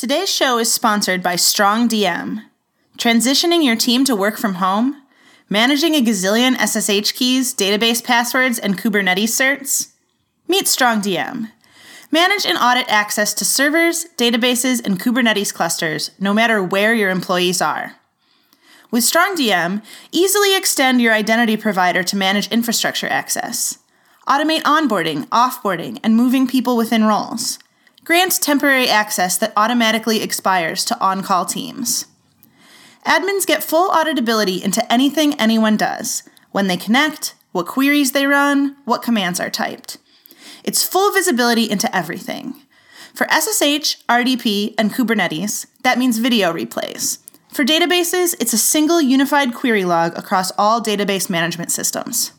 Today's show is sponsored by Strong DM. Transitioning your team to work from home? Managing a gazillion SSH keys, database passwords, and Kubernetes certs? Meet Strong DM. Manage and audit access to servers, databases, and Kubernetes clusters, no matter where your employees are. With StrongDM, easily extend your identity provider to manage infrastructure access. Automate onboarding, offboarding, and moving people within roles. Grant temporary access that automatically expires to on call teams. Admins get full auditability into anything anyone does when they connect, what queries they run, what commands are typed. It's full visibility into everything. For SSH, RDP, and Kubernetes, that means video replays. For databases, it's a single unified query log across all database management systems.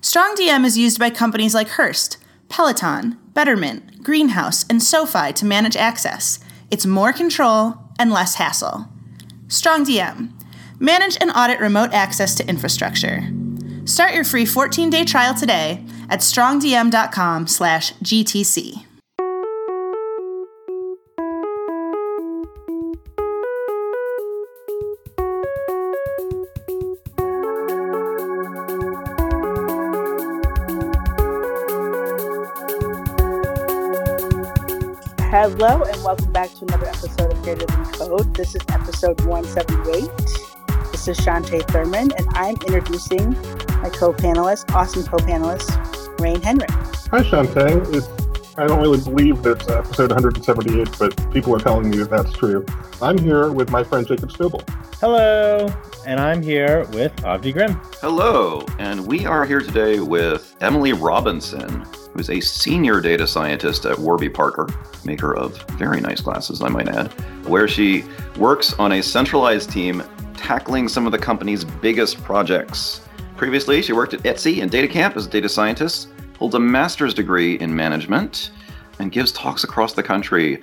StrongDM is used by companies like Hearst, Peloton, Betterment, Greenhouse, and SoFi to manage access. It's more control and less hassle. StrongDM. Manage and audit remote access to infrastructure. Start your free 14-day trial today at strongdm.com/gtc. Hello and welcome back to another episode of Greater Than Code. This is episode 178. This is Chanté Thurmond, and I'm introducing my co-panelist, awesome co-panelist, Rein Henrichs. Hi, Shantae. It's, I don't really believe that it's episode 178, but people are telling me that that's true. I'm here with my friend Jacob Stoebel. Hello, and I'm here with Avdi Grimm. Hello, and we are here today with Emily Robinson, who's a senior data scientist at Warby Parker, maker of very nice glasses, I might add, where she works on a centralized team tackling some of the company's biggest projects. Previously, she worked at Etsy and DataCamp as a data scientist, holds a master's degree in management, and gives talks across the country,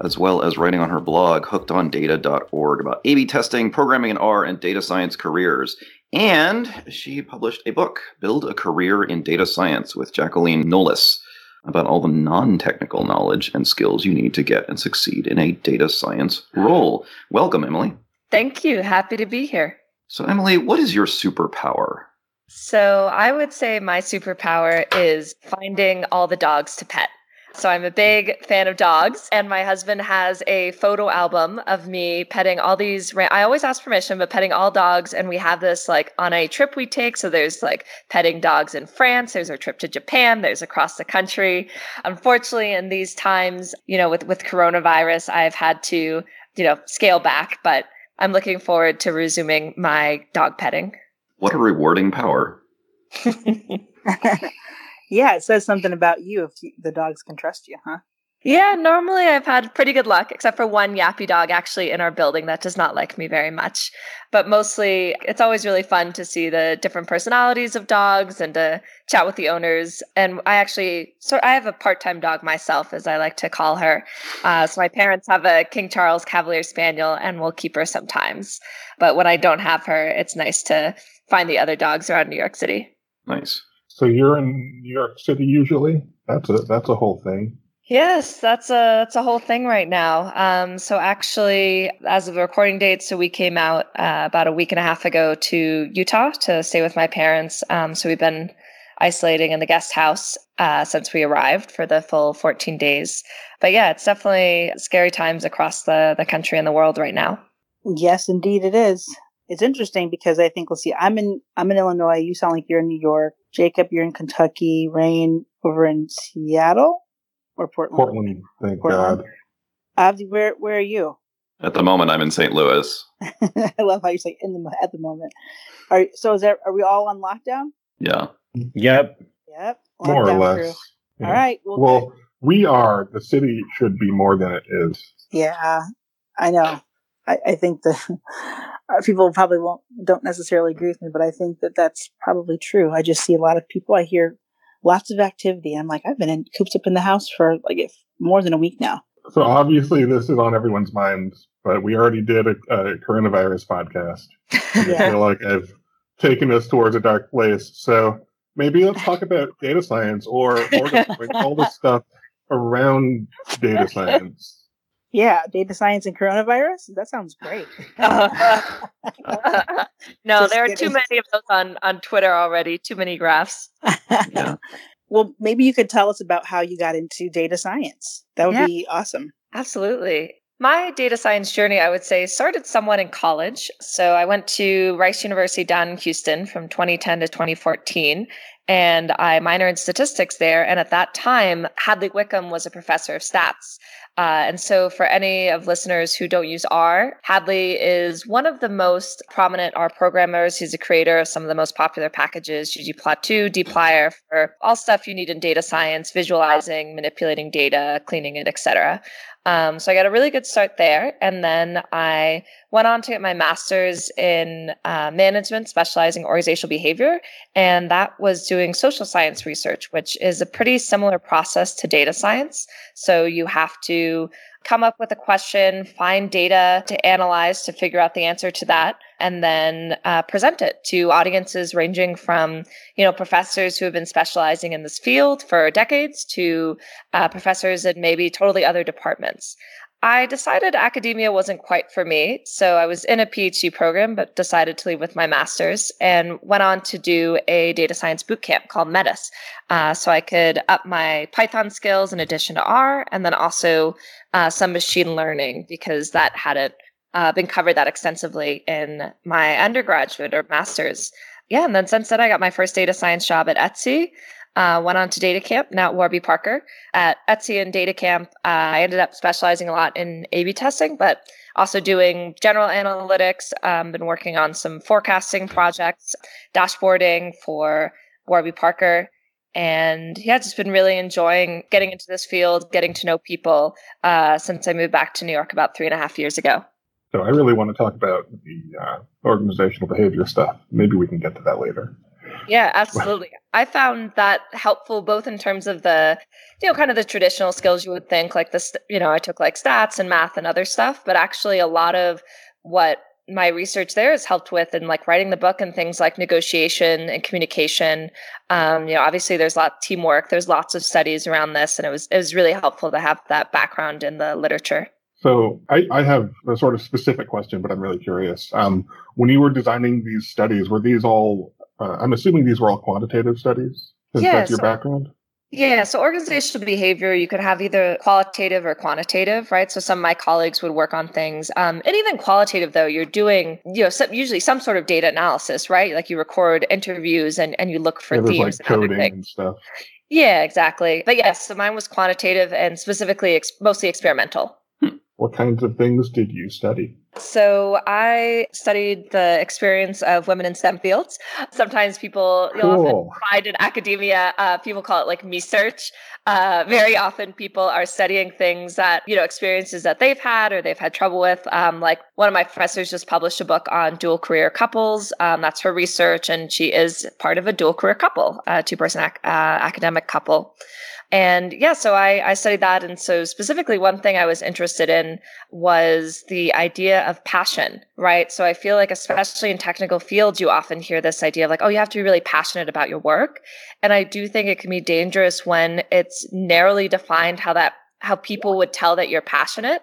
as well as writing on her blog, hookedondata.org, about A B testing, programming in R, and data science careers. And she published a book, Build a Career in Data Science, with Jacqueline Nolis, about all the non technical knowledge and skills you need to get and succeed in a data science role. Welcome, Emily. Thank you. Happy to be here. So, Emily, what is your superpower? So, I would say my superpower is finding all the dogs to pet. So I'm a big fan of dogs, and my husband has a photo album of me petting all these. I always ask permission, but petting all dogs, and we have this like on a trip we take. So there's like petting dogs in France. There's our trip to Japan. There's across the country. Unfortunately, in these times, you know, with with coronavirus, I've had to you know scale back, but I'm looking forward to resuming my dog petting. What a rewarding power. yeah, it says something about you if the dogs can trust you, huh? Yeah, normally I've had pretty good luck, except for one yappy dog actually in our building that does not like me very much. But mostly, it's always really fun to see the different personalities of dogs and to chat with the owners. And I actually, so I have a part time dog myself, as I like to call her. Uh, so my parents have a King Charles Cavalier Spaniel, and we'll keep her sometimes. But when I don't have her, it's nice to find the other dogs around New York City. Nice. So you're in New York City usually? That's a that's a whole thing. Yes, that's a that's a whole thing right now. Um, so actually, as of the recording date, so we came out uh, about a week and a half ago to Utah to stay with my parents. Um, so we've been isolating in the guest house uh, since we arrived for the full 14 days. But yeah, it's definitely scary times across the the country and the world right now. Yes, indeed, it is. It's interesting because I think let's see, I'm in I'm in Illinois. You sound like you're in New York. Jacob, you're in Kentucky. Rein over in Seattle or Portland. Portland, thank Portland. God. Avdi, where where are you? At the moment, I'm in St. Louis. I love how you say in the at the moment. Are so is there? Are we all on lockdown? Yeah. Yep. Yep. Lockdown more or less. Yeah. All right. Well, well we are. The city should be more than it is. Yeah, I know. I, I think that Uh, people probably won't don't necessarily agree with me, but I think that that's probably true. I just see a lot of people. I hear lots of activity. I'm like, I've been in, cooped up in the house for like more than a week now. So obviously, this is on everyone's minds, but we already did a, a coronavirus podcast. yeah. I feel like I've taken us towards a dark place. So maybe let's talk about data science or, or all the stuff around data science. Yeah, data science and coronavirus. That sounds great. no, there are too many of those on on Twitter already. Too many graphs. yeah. Well, maybe you could tell us about how you got into data science. That would yeah. be awesome. Absolutely. My data science journey, I would say, started somewhat in college. So I went to Rice University down in Houston from 2010 to 2014, and I minored in statistics there. And at that time, Hadley Wickham was a professor of stats. Uh, and so, for any of listeners who don't use R, Hadley is one of the most prominent R programmers. He's a creator of some of the most popular packages, ggplot2, dplyr, for all stuff you need in data science, visualizing, manipulating data, cleaning it, etc. Um, so I got a really good start there. And then I went on to get my master's in uh, management, specializing organizational behavior. And that was doing social science research, which is a pretty similar process to data science. So you have to come up with a question, find data to analyze to figure out the answer to that, and then uh, present it to audiences ranging from, you know, professors who have been specializing in this field for decades to uh, professors in maybe totally other departments. I decided academia wasn't quite for me. So I was in a PhD program, but decided to leave with my master's and went on to do a data science bootcamp called Metis. Uh, so I could up my Python skills in addition to R, and then also uh, some machine learning because that hadn't uh, been covered that extensively in my undergraduate or master's. Yeah, and then since then, I got my first data science job at Etsy. Uh, went on to Data Camp, now at Warby Parker. At Etsy and Data Camp, uh, I ended up specializing a lot in A B testing, but also doing general analytics. Um, been working on some forecasting projects, dashboarding for Warby Parker. And yeah, just been really enjoying getting into this field, getting to know people uh, since I moved back to New York about three and a half years ago. So I really want to talk about the uh, organizational behavior stuff. Maybe we can get to that later. Yeah, absolutely. I found that helpful both in terms of the, you know, kind of the traditional skills you would think, like this, you know, I took like stats and math and other stuff, but actually a lot of what my research there has helped with and like writing the book and things like negotiation and communication. Um, you know, obviously there's a lot of teamwork. There's lots of studies around this, and it was it was really helpful to have that background in the literature. So I, I have a sort of specific question, but I'm really curious. Um, when you were designing these studies, were these all uh, I'm assuming these were all quantitative studies. Is yeah, that your so, background? Yeah, so organizational behavior, you could have either qualitative or quantitative, right? So some of my colleagues would work on things, um, and even qualitative though, you're doing, you know, some, usually some sort of data analysis, right? Like you record interviews and and you look for yeah, themes like coding and, and stuff. Yeah, exactly. But yes, so mine was quantitative and specifically ex- mostly experimental. What kinds of things did you study? So I studied the experience of women in STEM fields. Sometimes people, you cool. often find in academia, uh, people call it like me search. Uh, very often people are studying things that, you know, experiences that they've had or they've had trouble with. Um, like one of my professors just published a book on dual career couples. Um, that's her research, and she is part of a dual career couple, a two person ac- uh, academic couple. And yeah, so I, I studied that. And so specifically one thing I was interested in was the idea of passion, right? So I feel like, especially in technical fields, you often hear this idea of like, oh, you have to be really passionate about your work. And I do think it can be dangerous when it's narrowly defined how that, how people would tell that you're passionate.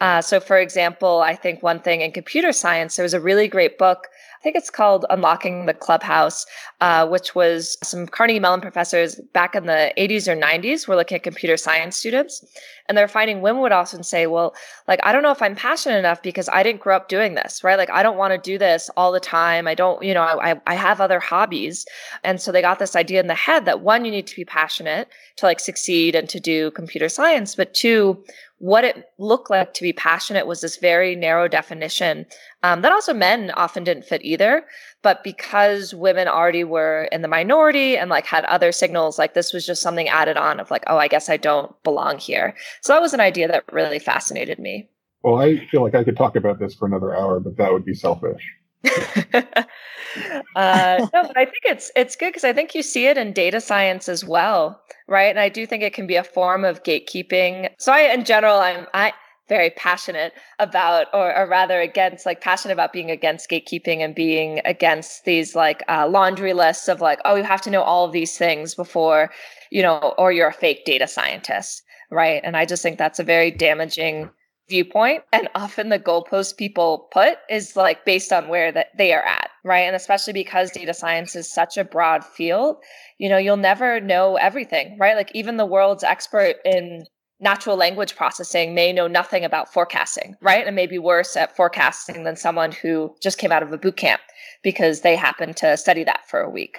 Uh, so, for example, I think one thing in computer science, there was a really great book I think it's called Unlocking the Clubhouse, uh, which was some Carnegie Mellon professors back in the 80s or 90s were looking at computer science students. And they're finding women would often say, well, like, I don't know if I'm passionate enough because I didn't grow up doing this, right? Like, I don't want to do this all the time. I don't, you know, I, I have other hobbies. And so they got this idea in the head that one, you need to be passionate to like succeed and to do computer science. But two, what it looked like to be passionate was this very narrow definition um, that also men often didn't fit either. But because women already were in the minority and like had other signals like this was just something added on of like oh i guess i don't belong here. So that was an idea that really fascinated me. Well i feel like i could talk about this for another hour but that would be selfish uh, no, but I think it's it's good because I think you see it in data science as well, right? And I do think it can be a form of gatekeeping. So I, in general, I'm I very passionate about, or, or rather against, like passionate about being against gatekeeping and being against these like uh, laundry lists of like, oh, you have to know all of these things before, you know, or you're a fake data scientist, right? And I just think that's a very damaging viewpoint and often the goalpost people put is like based on where that they are at right? And especially because data science is such a broad field you know you'll never know everything right? Like even the world's expert in natural language processing may know nothing about forecasting right? And may be worse at forecasting than someone who just came out of a boot camp because they happened to study that for a week.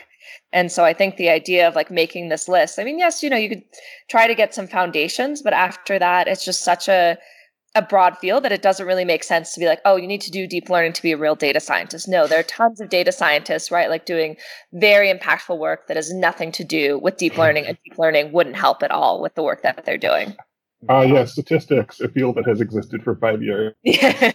And so I think the idea of like making this list, I mean, yes, you know, you could try to get some foundations, but after that, it's just such a a broad field that it doesn't really make sense to be like, oh, you need to do deep learning to be a real data scientist. No, there are tons of data scientists, right? Like doing very impactful work that has nothing to do with deep learning, and deep learning wouldn't help at all with the work that they're doing. Ah, uh, yes, statistics, a field that has existed for five years. yeah,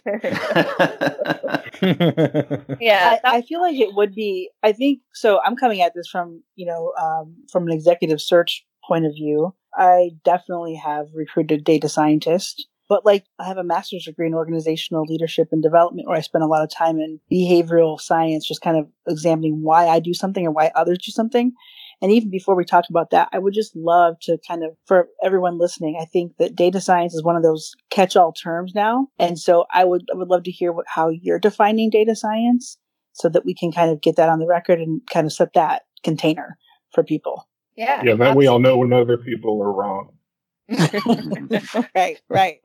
I, I, feel like it would be. I think so. I'm coming at this from you know um, from an executive search point of view. I definitely have recruited data scientists, but like I have a master's degree in organizational leadership and development, where I spend a lot of time in behavioral science, just kind of examining why I do something and why others do something. And even before we talk about that, I would just love to kind of, for everyone listening, I think that data science is one of those catch-all terms now. And so I would, I would love to hear what, how you're defining data science so that we can kind of get that on the record and kind of set that container for people. Yeah. Yeah. Then we all know when other people are wrong. right. Right.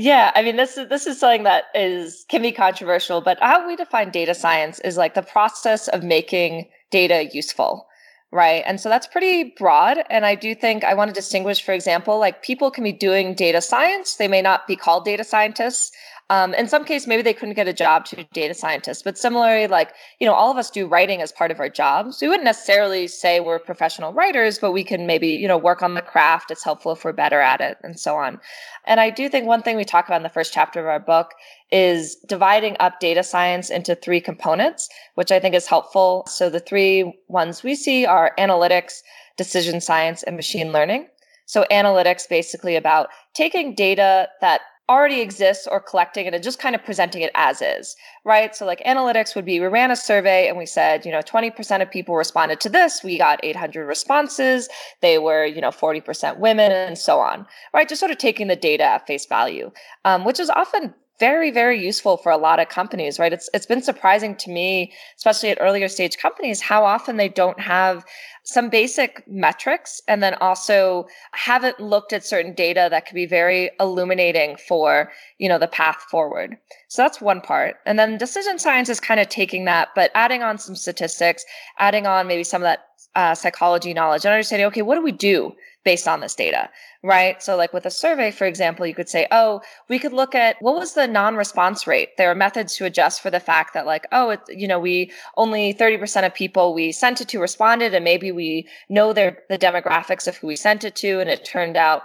Yeah, I mean this is this is something that is can be controversial, but how we define data science is like the process of making data useful right? And so that's pretty broad. And I do think I want to distinguish, for example, like people can be doing data science. They may not be called data scientists. Um, in some case, maybe they couldn't get a job to data scientist, but similarly, like, you know, all of us do writing as part of our jobs. We wouldn't necessarily say we're professional writers, but we can maybe, you know, work on the craft. It's helpful if we're better at it and so on. And I do think one thing we talk about in the first chapter of our book is dividing up data science into three components, which I think is helpful. So the three ones we see are analytics, decision science, and machine learning. So analytics basically about taking data that already exists or collecting it and just kind of presenting it as is, right? So like analytics would be we ran a survey and we said, you know, 20% of people responded to this. We got 800 responses. They were, you know, 40% women and so on, right? Just sort of taking the data at face value, um, which is often very very useful for a lot of companies right? It's it's been surprising to me especially at earlier stage companies how often they don't have some basic metrics and then also haven't looked at certain data that could be very illuminating for you know the path forward. So that's one part. And then decision science is kind of taking that but adding on some statistics adding on maybe some of that uh, psychology knowledge and understanding okay what do we do based on this data, right? So, like with a survey, for example, you could say, oh, we could look at what was the non response rate. There are methods to adjust for the fact that, like, oh, it, you know, we only 30% of people we sent it to responded, and maybe we know their, the demographics of who we sent it to, and it turned out,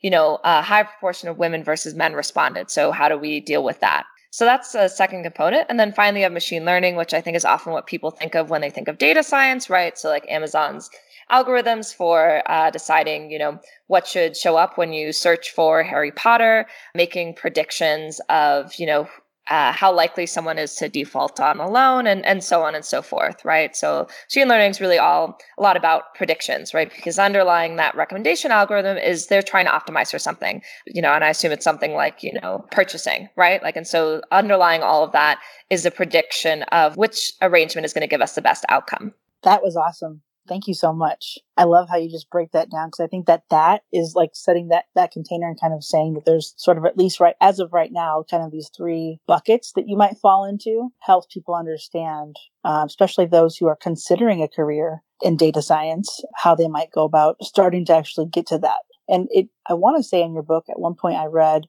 you know, a high proportion of women versus men responded. So, how do we deal with that? So that's a second component. And then finally, you have machine learning, which I think is often what people think of when they think of data science, right? So, like Amazon's algorithms for uh, deciding, you know, what should show up when you search for Harry Potter, making predictions of, you know, uh, how likely someone is to default on a loan and, and so on and so forth, right? So machine learning is really all a lot about predictions, right? Because underlying that recommendation algorithm is they're trying to optimize for something, you know, and I assume it's something like, you know, purchasing, right? Like, and so underlying all of that is a prediction of which arrangement is going to give us the best outcome. That was awesome. Thank you so much. I love how you just break that down because I think that that is like setting that that container and kind of saying that there's sort of at least right as of right now, kind of these three buckets that you might fall into helps people understand, uh, especially those who are considering a career in data science, how they might go about starting to actually get to that. And it, I want to say in your book at one point I read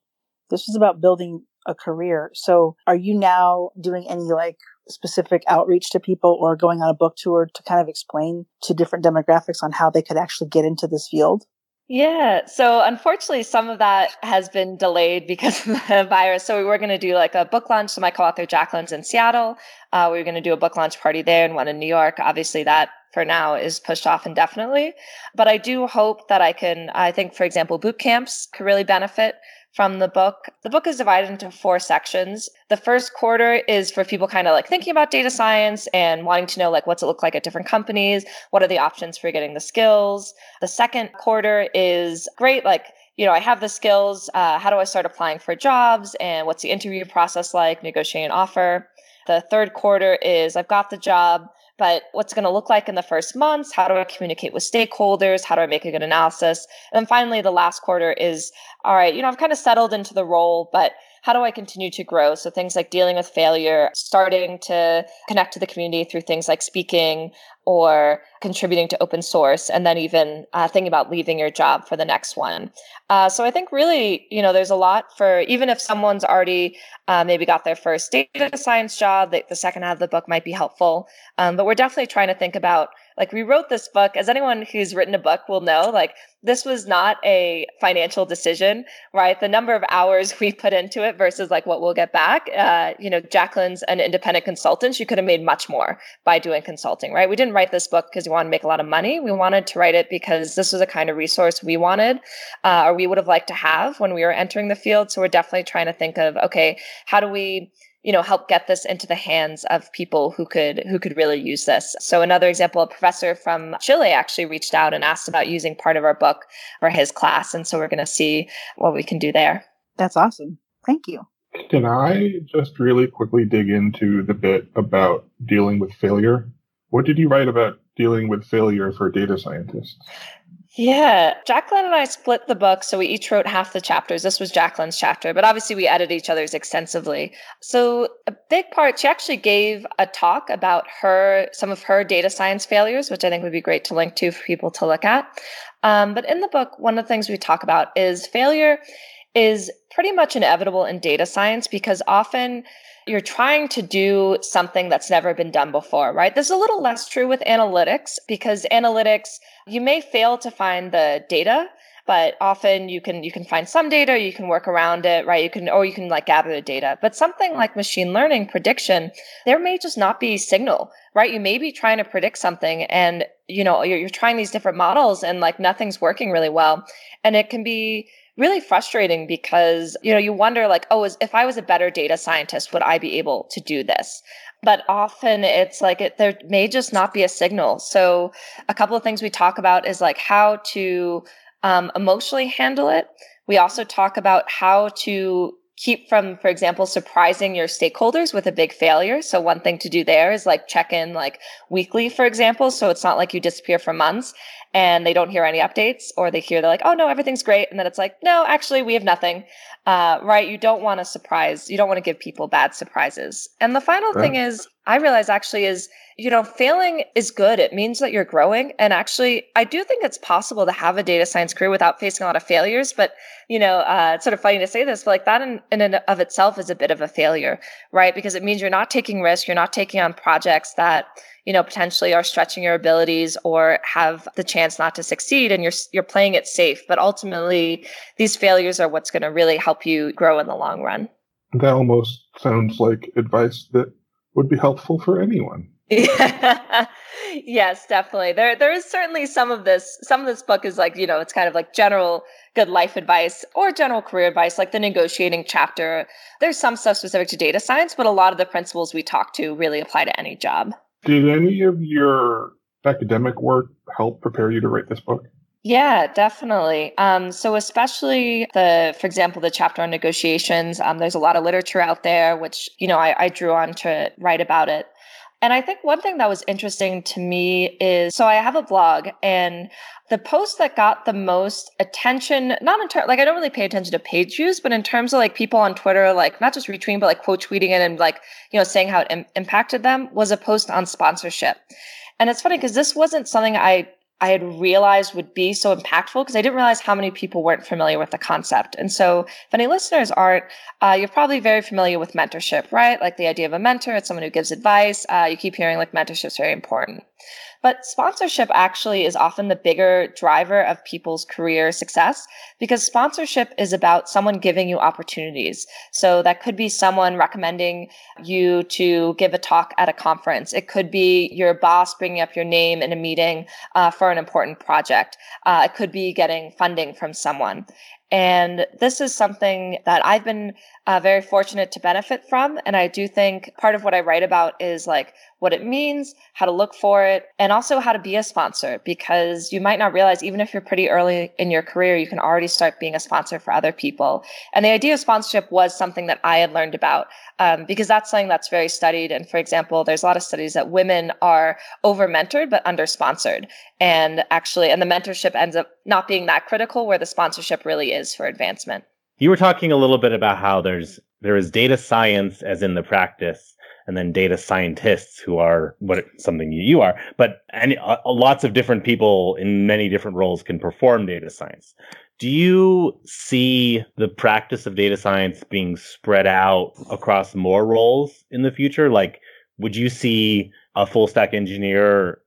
this was about building a career. So are you now doing any like specific outreach to people or going on a book tour to kind of explain to different demographics on how they could actually get into this field? Yeah. So unfortunately, some of that has been delayed because of the virus. So we were going to do like a book launch. So my co-author Jacqueline's in Seattle. Uh, we were going to do a book launch party there and one in New York. Obviously, that for now is pushed off indefinitely. But I do hope that I can. I think, for example, boot camps could really benefit from the book. The book is divided into four sections. The first quarter is for people kind of like thinking about data science and wanting to know like what's it look like at different companies, what are the options for getting the skills. The second quarter is great like you know, I have the skills. Uh, how do I start applying for jobs? And what's the interview process like? Negotiating an offer. The third quarter is I've got the job, but what's going to look like in the first months? How do I communicate with stakeholders? How do I make a good analysis? And then finally, the last quarter is all right, you know, I've kind of settled into the role, but how do I continue to grow? So things like dealing with failure, starting to connect to the community through things like speaking or contributing to open source, and then even uh, thinking about leaving your job for the next one. Uh, so I think really, you know, there's a lot for even if someone's already uh, maybe got their first data science job, the, the second half of the book might be helpful. Um, but we're definitely trying to think about like we wrote this book as anyone who's written a book will know like this was not a financial decision right? The number of hours we put into it versus like what we'll get back uh, you know jacqueline's an independent consultant. She could have made much more by doing consulting right? We didn't write this book because we wanted to make a lot of money. We wanted to write it because this was a kind of resource we wanted uh, or we would have liked to have when we were entering the field. So we're definitely trying to think of okay how do we you know help get this into the hands of people who could who could really use this. So another example a professor from chile actually reached out and asked about using part of our book for his class. And so we're going to see what we can do there. That's awesome. Thank you. Can i just really quickly dig into the bit about dealing with failure? What did you write about dealing with failure for data scientists yeah, Jacqueline and I split the book, so we each wrote half the chapters. This was Jacqueline's chapter, but obviously we edited each other's extensively. So a big part, she actually gave a talk about her some of her data science failures, which I think would be great to link to for people to look at. Um, but in the book, one of the things we talk about is failure is pretty much inevitable in data science because often you're trying to do something that's never been done before, right? This is a little less true with analytics because analytics, you may fail to find the data, but often you can you can find some data, you can work around it, right? You can or you can like gather the data. But something like machine learning prediction, there may just not be signal, right? You may be trying to predict something and you know, you're, you're trying these different models and like nothing's working really well. And it can be really frustrating because you know you wonder like oh is, if i was a better data scientist would i be able to do this? But often it's like it, there may just not be a signal. So a couple of things we talk about is like how to um, emotionally handle it. We also talk about how to keep from for example surprising your stakeholders with a big failure. So one thing to do there is like check in like weekly for example. So it's not like you disappear for months and they don't hear any updates or they hear they're like oh no everything's great and then it's like no actually we have nothing. Uh, right you don't want to surprise you don't want to give people bad surprises. And the final right. thing is i realize actually is you know failing is good it means that you're growing and actually i do think it's possible to have a data science career without facing a lot of failures but you know uh, it's sort of funny to say this but like that in, in and of itself is a bit of a failure right? Because it means you're not taking risks you're not taking on projects that you know potentially are stretching your abilities or have the chance not to succeed and you're you're playing it safe. But ultimately these failures are what's going to really help you grow in the long run. That almost sounds like advice that would be helpful for anyone. Yes definitely. There there is certainly some of this some of this book is like you know it's kind of like general good life advice or general career advice like the negotiating chapter. There's some stuff specific to data science but a lot of the principles we talk to really apply to any job did any of your academic work help prepare you to write this book? Yeah, definitely. Um, so, especially the, for example, the chapter on negotiations, um, there's a lot of literature out there, which, you know, I, I drew on to write about it. And I think one thing that was interesting to me is so I have a blog and the post that got the most attention, not in terms like I don't really pay attention to page views, but in terms of like people on Twitter, like not just retweeting, but like quote tweeting it and like, you know, saying how it Im- impacted them was a post on sponsorship. And it's funny because this wasn't something I I had realized would be so impactful because I didn't realize how many people weren't familiar with the concept. And so, if any listeners aren't, uh, you're probably very familiar with mentorship, right? Like the idea of a mentor, it's someone who gives advice. Uh, you keep hearing like mentorship is very important. But sponsorship actually is often the bigger driver of people's career success because sponsorship is about someone giving you opportunities. So that could be someone recommending you to give a talk at a conference. It could be your boss bringing up your name in a meeting uh, for an important project. Uh, it could be getting funding from someone. And this is something that I've been uh, very fortunate to benefit from. And I do think part of what I write about is like what it means, how to look for it, and also how to be a sponsor because you might not realize, even if you're pretty early in your career, you can already start being a sponsor for other people. And the idea of sponsorship was something that I had learned about um, because that's something that's very studied. And for example, there's a lot of studies that women are over mentored but under sponsored. And actually, and the mentorship ends up not being that critical where the sponsorship really for advancement. You were talking a little bit about how there's there is data science as in the practice and then data scientists who are what something you are but and uh, lots of different people in many different roles can perform data science do you see the practice of data science being spread out across more roles in the future like would you see a full stack engineer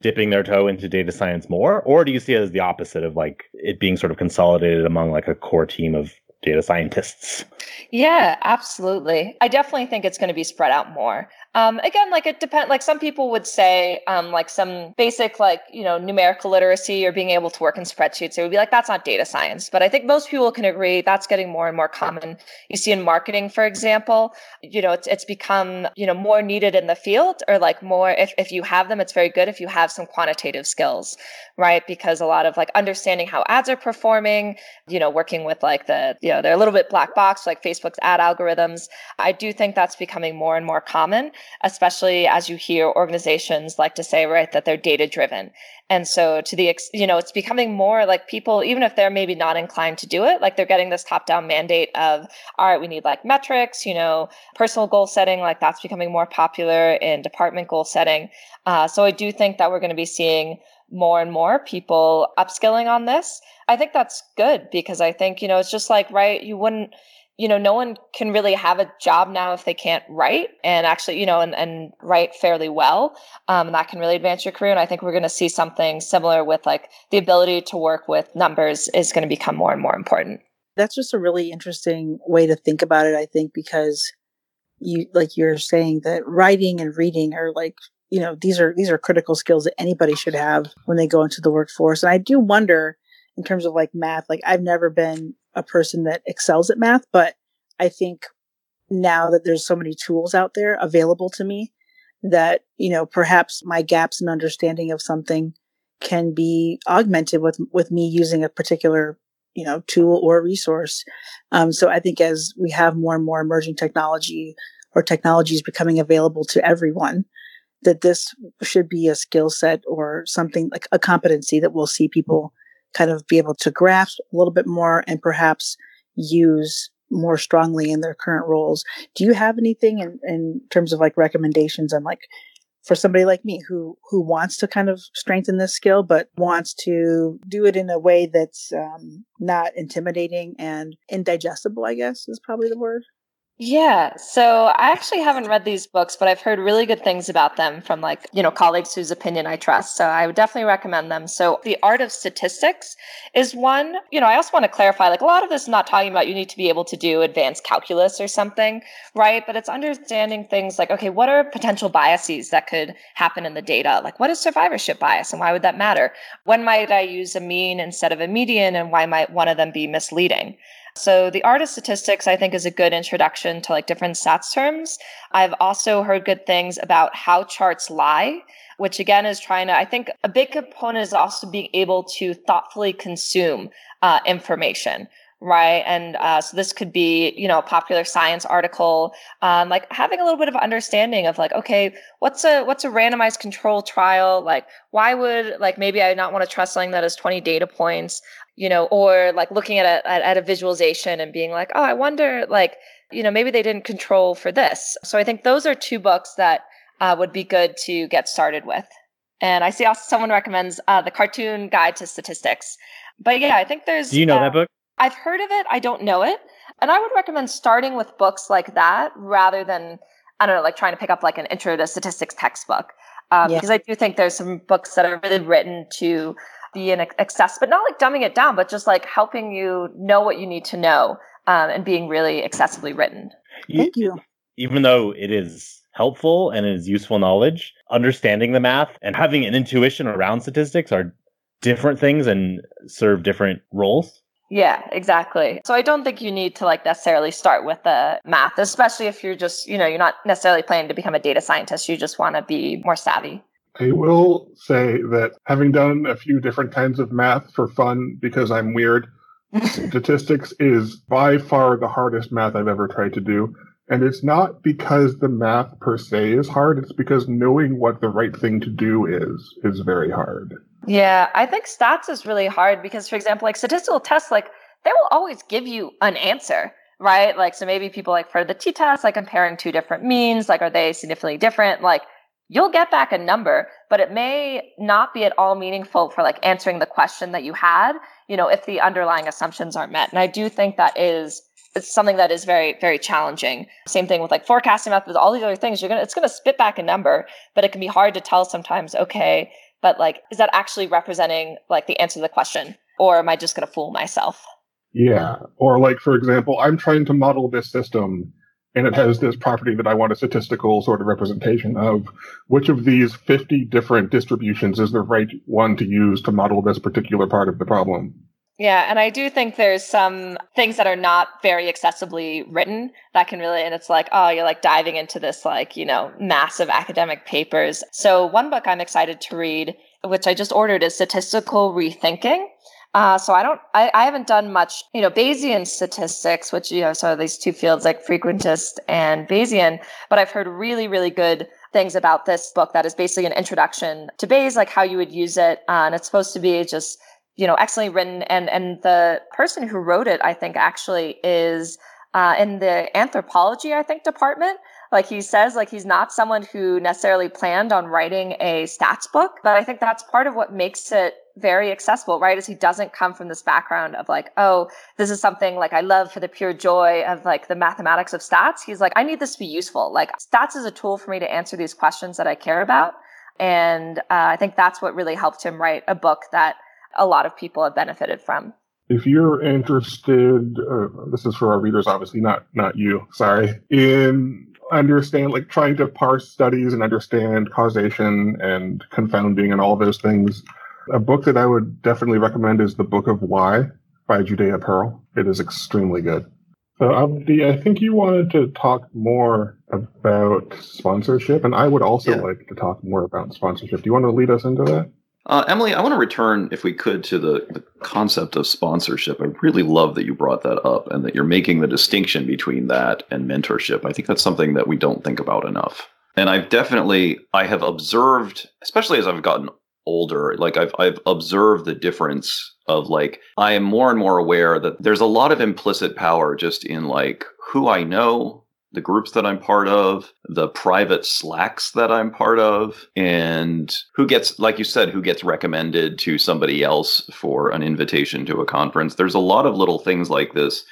dipping their toe into data science more or do you see it as the opposite of like it being sort of consolidated among like a core team of data scientists. Yeah, absolutely. I definitely think it's going to be spread out more. Um, again, like it depends. Like some people would say, um, like some basic, like you know, numerical literacy or being able to work in spreadsheets. It would be like that's not data science. But I think most people can agree that's getting more and more common. You see in marketing, for example, you know, it's it's become you know more needed in the field, or like more if if you have them, it's very good if you have some quantitative skills, right? Because a lot of like understanding how ads are performing, you know, working with like the you know they're a little bit black box, like Facebook's ad algorithms. I do think that's becoming more and more common especially as you hear organizations like to say, right, that they're data driven. And so to the, ex- you know, it's becoming more like people, even if they're maybe not inclined to do it, like they're getting this top down mandate of, all right, we need like metrics, you know, personal goal setting, like that's becoming more popular in department goal setting. Uh, so I do think that we're going to be seeing more and more people upskilling on this. I think that's good because I think, you know, it's just like, right, you wouldn't, you know, no one can really have a job now if they can't write and actually, you know, and, and write fairly well. Um, and that can really advance your career. And I think we're going to see something similar with like the ability to work with numbers is going to become more and more important. That's just a really interesting way to think about it, I think, because you, like you're saying that writing and reading are like, you know, these are, these are critical skills that anybody should have when they go into the workforce. And I do wonder in terms of like math, like I've never been a person that excels at math, but I think now that there's so many tools out there available to me that, you know, perhaps my gaps in understanding of something can be augmented with, with me using a particular, you know, tool or resource. Um, so I think as we have more and more emerging technology or technologies becoming available to everyone, that this should be a skill set or something like a competency that we'll see people kind of be able to grasp a little bit more and perhaps use more strongly in their current roles. Do you have anything in, in terms of like recommendations on like for somebody like me who who wants to kind of strengthen this skill but wants to do it in a way that's um, not intimidating and indigestible i guess is probably the word yeah. So I actually haven't read these books, but I've heard really good things about them from like, you know, colleagues whose opinion I trust. So I would definitely recommend them. So The Art of Statistics is one. You know, I also want to clarify like a lot of this is not talking about you need to be able to do advanced calculus or something, right? But it's understanding things like, okay, what are potential biases that could happen in the data? Like what is survivorship bias and why would that matter? When might I use a mean instead of a median and why might one of them be misleading? So the art of statistics, I think, is a good introduction to like different stats terms. I've also heard good things about how charts lie, which again is trying to, I think a big component is also being able to thoughtfully consume uh, information right and uh, so this could be you know a popular science article um, like having a little bit of understanding of like okay what's a what's a randomized control trial like why would like maybe i not want to trust something that has 20 data points you know, or like looking at a, at a visualization and being like, oh, I wonder, like, you know, maybe they didn't control for this. So I think those are two books that uh, would be good to get started with. And I see also someone recommends uh, the Cartoon Guide to Statistics. But yeah, I think there's. Do you know uh, that book? I've heard of it. I don't know it. And I would recommend starting with books like that rather than, I don't know, like trying to pick up like an intro to statistics textbook. Um, yeah. Because I do think there's some books that are really written to be an excess, but not like dumbing it down, but just like helping you know what you need to know um, and being really accessibly written. Thank you. Even though it is helpful and it is useful knowledge, understanding the math and having an intuition around statistics are different things and serve different roles. Yeah, exactly. So I don't think you need to like necessarily start with the math, especially if you're just, you know, you're not necessarily planning to become a data scientist. You just want to be more savvy. I will say that having done a few different kinds of math for fun because I'm weird, statistics is by far the hardest math I've ever tried to do. And it's not because the math per se is hard, it's because knowing what the right thing to do is, is very hard. Yeah, I think stats is really hard because, for example, like statistical tests, like they will always give you an answer, right? Like, so maybe people like for the t test, like comparing two different means, like, are they significantly different? Like, you'll get back a number, but it may not be at all meaningful for like answering the question that you had, you know, if the underlying assumptions aren't met. And I do think that is it's something that is very very challenging. Same thing with like forecasting methods all these other things you're gonna it's gonna spit back a number but it can be hard to tell sometimes okay but like is that actually representing like the answer to the question? Or am i just gonna fool myself? Yeah. Or like for example i'm trying to model this system and it has this property that I want a statistical sort of representation of. Which of these 50 different distributions is the right one to use to model this particular part of the problem? Yeah, and I do think there's some things that are not very accessibly written that can really, and it's like, oh, you're like diving into this, like, you know, massive academic papers. So, one book I'm excited to read, which I just ordered, is Statistical Rethinking. Uh, so I don't, I, I haven't done much, you know, Bayesian statistics, which, you know, so these two fields like frequentist and Bayesian, but I've heard really, really good things about this book that is basically an introduction to Bayes, like how you would use it. Uh, and it's supposed to be just you know, excellently written. And and the person who wrote it, I think, actually is uh, in the anthropology, I think, department. Like he says, like he's not someone who necessarily planned on writing a stats book, but I think that's part of what makes it very accessible, right? Is he doesn't come from this background of like, oh, this is something like I love for the pure joy of like the mathematics of stats. He's like, I need this to be useful. Like stats is a tool for me to answer these questions that I care about. And uh, I think that's what really helped him write a book that a lot of people have benefited from. If you're interested, uh, this is for our readers, obviously not not you. Sorry, in understand like trying to parse studies and understand causation and confounding and all those things. A book that I would definitely recommend is the Book of Why by Judea Pearl. It is extremely good. So, Avdi, I think you wanted to talk more about sponsorship, and I would also yeah. like to talk more about sponsorship. Do you want to lead us into that? Uh, Emily, I want to return, if we could, to the, the concept of sponsorship. I really love that you brought that up and that you're making the distinction between that and mentorship. I think that's something that we don't think about enough. And I've definitely, I have observed, especially as I've gotten older, like I've, I've observed the difference of like, I am more and more aware that there's a lot of implicit power just in like who I know, the groups that I'm part of, the private slacks that I'm part of, and who gets, like you said, who gets recommended to somebody else for an invitation to a conference. There's a lot of little things like this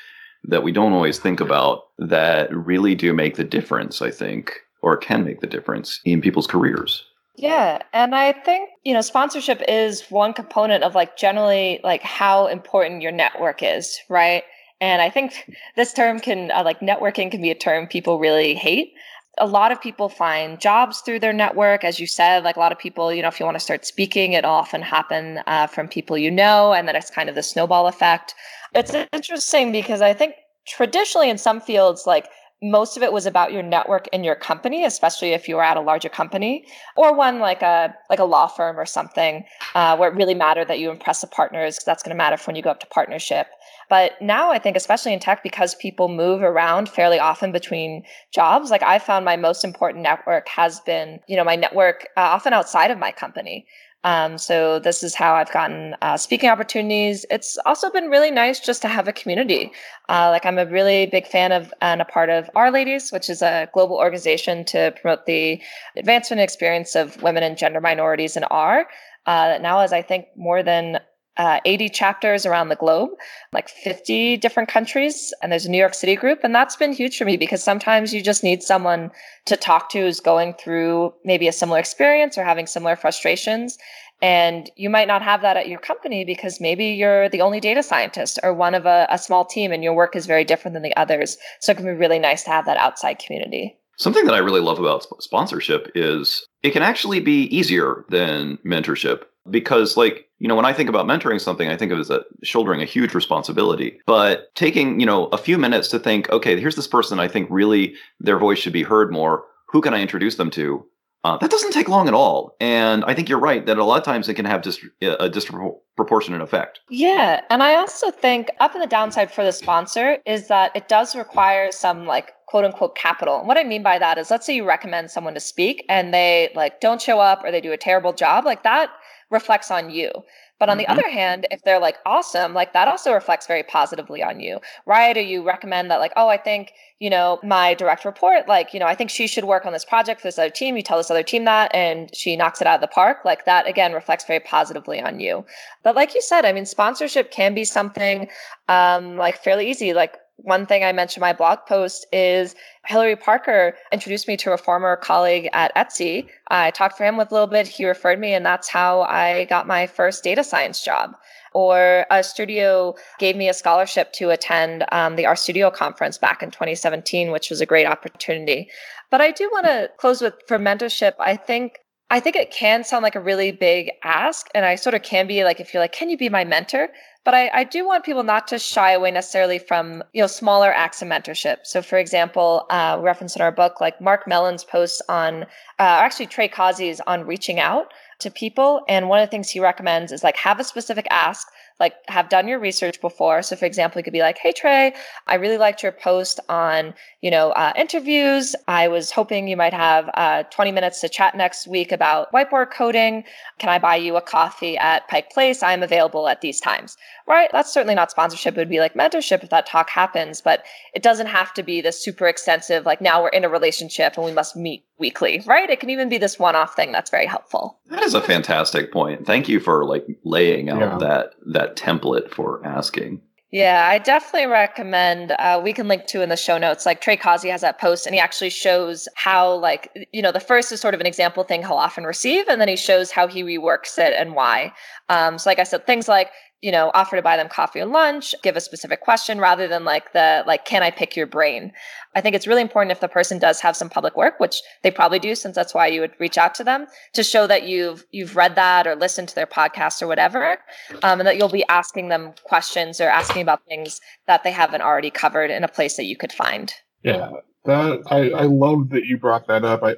that we don't always think about that really do make the difference, I think, or can make the difference in people's careers. Yeah, and I think, you know, sponsorship is one component of like generally like how important your network is, right? And I think this term can, uh, like, networking can be a term people really hate. A lot of people find jobs through their network. As you said, like a lot of people, you know, if you want to start speaking, it often happen uh, from people you know, and then it's kind of the snowball effect. It's interesting because I think traditionally in some fields, like most of it was about your network in your company, especially if you were at a larger company or one like a like a law firm or something, uh, where it really mattered that you impress the partners that's going to matter when you go up to partnership. But now I think, especially in tech, because people move around fairly often between jobs, like I found my most important network has been, you know, my network uh, often outside of my company. Um, so this is how I've gotten uh, speaking opportunities. It's also been really nice just to have a community. Uh, like I'm a really big fan of and a part of R-Ladies, which is a global organization to promote the advancement and experience of women and gender minorities in R. Uh, now as I think more than uh, 80 chapters around the globe, like 50 different countries. And there's a New York City group. And that's been huge for me because sometimes you just need someone to talk to who's going through maybe a similar experience or having similar frustrations. And you might not have that at your company because maybe you're the only data scientist or one of a, a small team and your work is very different than the others. So it can be really nice to have that outside community. Something that I really love about sponsorship is it can actually be easier than mentorship because like you know when i think about mentoring something i think of it as a, shouldering a huge responsibility. But taking you know a few minutes to think okay here's this person i think really their voice should be heard more. Who can i introduce them to uh, that doesn't take long at all and i think you're right that a lot of times it can have just a disproportionate effect yeah and i also think up in the downside for the sponsor is that it does require some like quote unquote capital. And what I mean by that is let's say you recommend someone to speak and they like don't show up or they do a terrible job, like that reflects on you. But on mm-hmm. the other hand, if they're like awesome, like that also reflects very positively on you, right? Or you recommend that, like, oh, I think, you know, my direct report, like, you know, I think she should work on this project for this other team. You tell this other team that and she knocks it out of the park. Like that, again, reflects very positively on you. But like you said, I mean, sponsorship can be something um, like fairly easy. Like one thing I mentioned in my blog post is Hillary Parker introduced me to a former colleague at Etsy. I talked to him with a little bit. He referred me, and that's how I got my first data science job. Or RStudio gave me a scholarship to attend um, the RStudio conference back in 2017, which was a great opportunity. But I do want to close with for mentorship. I think I think it can sound like a really big ask, and I sort of can be like, if you're like, can you be my mentor? But I, I do want people not to shy away necessarily from you know smaller acts of mentorship. So, for example, uh, reference in our book, like Mark Mellon's posts on, uh, actually Trey Causey's on reaching out to people, and one of the things he recommends is like have a specific ask like have done your research before. So, for example, you could be like, "Hey Trey, I really liked your post on you know uh, interviews. I was hoping you might have uh, 20 minutes to chat next week about whiteboard coding. Can I buy you a coffee at Pike Place? I'm available at these times." Right? That's certainly not sponsorship. It would be like mentorship if that talk happens, but it doesn't have to be this super extensive. Like now we're in a relationship and we must meet weekly. Right? It can even be this one-off thing that's very helpful. That is a fantastic point. Thank you for like laying out yeah. that that that template for asking. Yeah, I definitely recommend. Uh, we can link to in the show notes. Like Trey Causey has that post, and he actually shows how, like, you know, the first is sort of an example thing he'll often receive, and then he shows how he reworks it and why. Um, so, like I said, things like you know, offer to buy them coffee and lunch, give a specific question rather than like the like, can I pick your brain? I think it's really important if the person does have some public work, which they probably do, since that's why you would reach out to them to show that you've you've read that or listened to their podcast or whatever, um, and that you'll be asking them questions or asking about things that they haven't already covered in a place that you could find. Yeah, that I, I love that you brought that up. I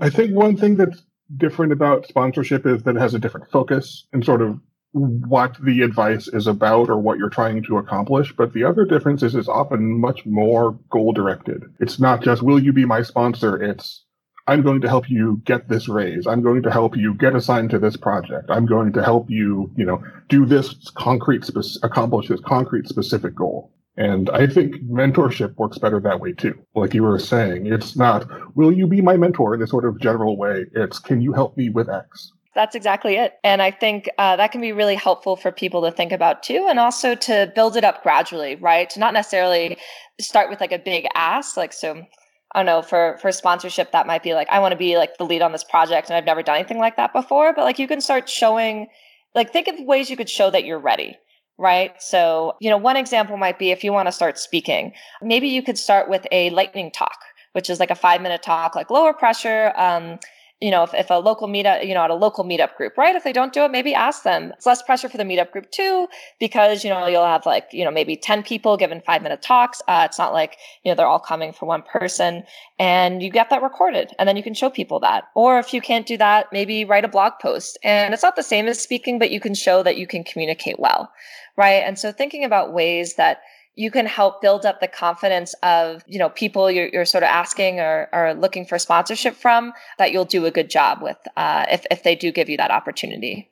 I think one thing that's different about sponsorship is that it has a different focus and sort of what the advice is about or what you're trying to accomplish. But the other difference is it's often much more goal directed. It's not just, will you be my sponsor? It's, I'm going to help you get this raise. I'm going to help you get assigned to this project. I'm going to help you, you know, do this concrete, spe- accomplish this concrete specific goal. And I think mentorship works better that way too. Like you were saying, it's not, will you be my mentor in this sort of general way? It's, can you help me with X? That's exactly it. And I think uh, that can be really helpful for people to think about too, and also to build it up gradually, right? To not necessarily start with like a big ask. Like, so I don't know, for, for sponsorship, that might be like, I want to be like the lead on this project and I've never done anything like that before. But like, you can start showing, like, think of ways you could show that you're ready right? So, you know, one example might be if you want to start speaking, maybe you could start with a lightning talk, which is like a five minute talk, like lower pressure. Um, you know, if, if a local meetup, you know, at a local meetup group, right? If they don't do it, maybe ask them. It's less pressure for the meetup group too, because, you know, you'll have like, you know, maybe 10 people given five minute talks. Uh, it's not like, you know, they're all coming for one person and you get that recorded and then you can show people that. Or if you can't do that, maybe write a blog post and it's not the same as speaking, but you can show that you can communicate well, right? And so thinking about ways that you can help build up the confidence of you know people you're, you're sort of asking or, looking for sponsorship from that you'll do a good job with uh, if, if they do give you that opportunity.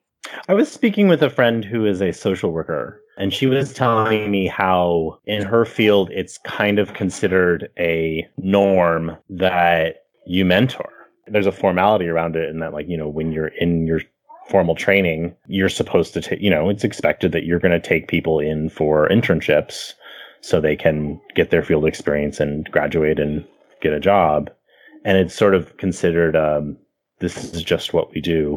I was speaking with a friend who is a social worker and she was telling me how in her field it's kind of considered a norm that you mentor. There's a formality around it and that like you know when you're in your formal training you're supposed to take you know it's expected that you're going to take people in for internships so they can get their field experience and graduate and get a job. And it's sort of considered um, this is just what we do.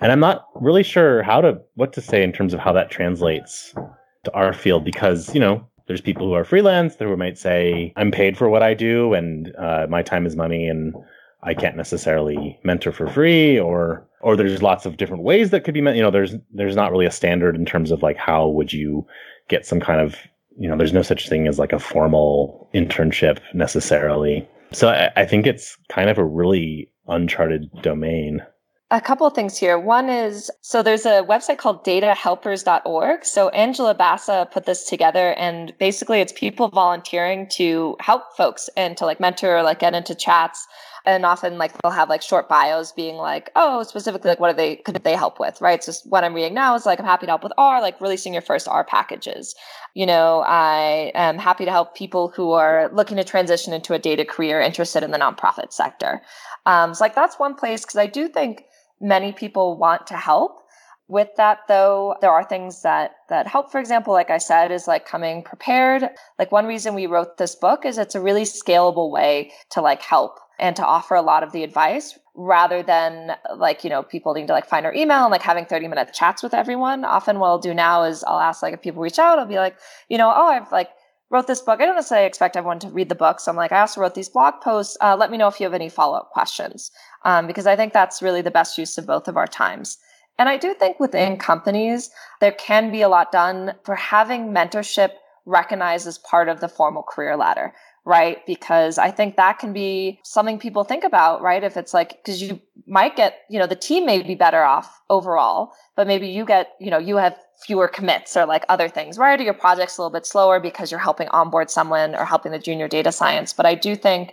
And I'm not really sure how to what to say in terms of how that translates to our field because you know there's people who are freelance who might say, I'm paid for what I do and uh, my time is money and I can't necessarily mentor for free or or there's lots of different ways that could be meant. You know, there's there's not really a standard in terms of like how would you get some kind of you know, there's no such thing as like a formal internship necessarily. So I, I think it's kind of a really uncharted domain. A couple of things here. One is so there's a website called datahelpers.org. So Angela Bassa put this together and basically it's people volunteering to help folks and to like mentor or like get into chats. And often like they'll have like short bios being like, oh, specifically like what are they could they help with? Right. So what I'm reading now is like I'm happy to help with R, like releasing your first R packages. You know, I am happy to help people who are looking to transition into a data career interested in the nonprofit sector. Um, so like that's one place because I do think many people want to help. With that though, there are things that that help. For example, like I said, is like coming prepared. Like one reason we wrote this book is it's a really scalable way to like help and to offer a lot of the advice rather than like you know people needing to like find our email and like having 30 minute chats with everyone. Often what i'll do now is i'll ask like if people reach out i'll be like you know oh i've like wrote this book. I don't necessarily expect everyone to read the book so i'm like i also wrote these blog posts uh, let me know if you have any follow-up questions. Um, because I think that's really the best use of both of our times. And I do think within companies, there can be a lot done for having mentorship recognized as part of the formal career ladder, right? Because I think that can be something people think about, right? If it's like, because you might get, you know, the team may be better off overall, but maybe you get, you know, you have fewer commits or like other things, right? Or your project's a little bit slower because you're helping onboard someone or helping the junior data science. But I do think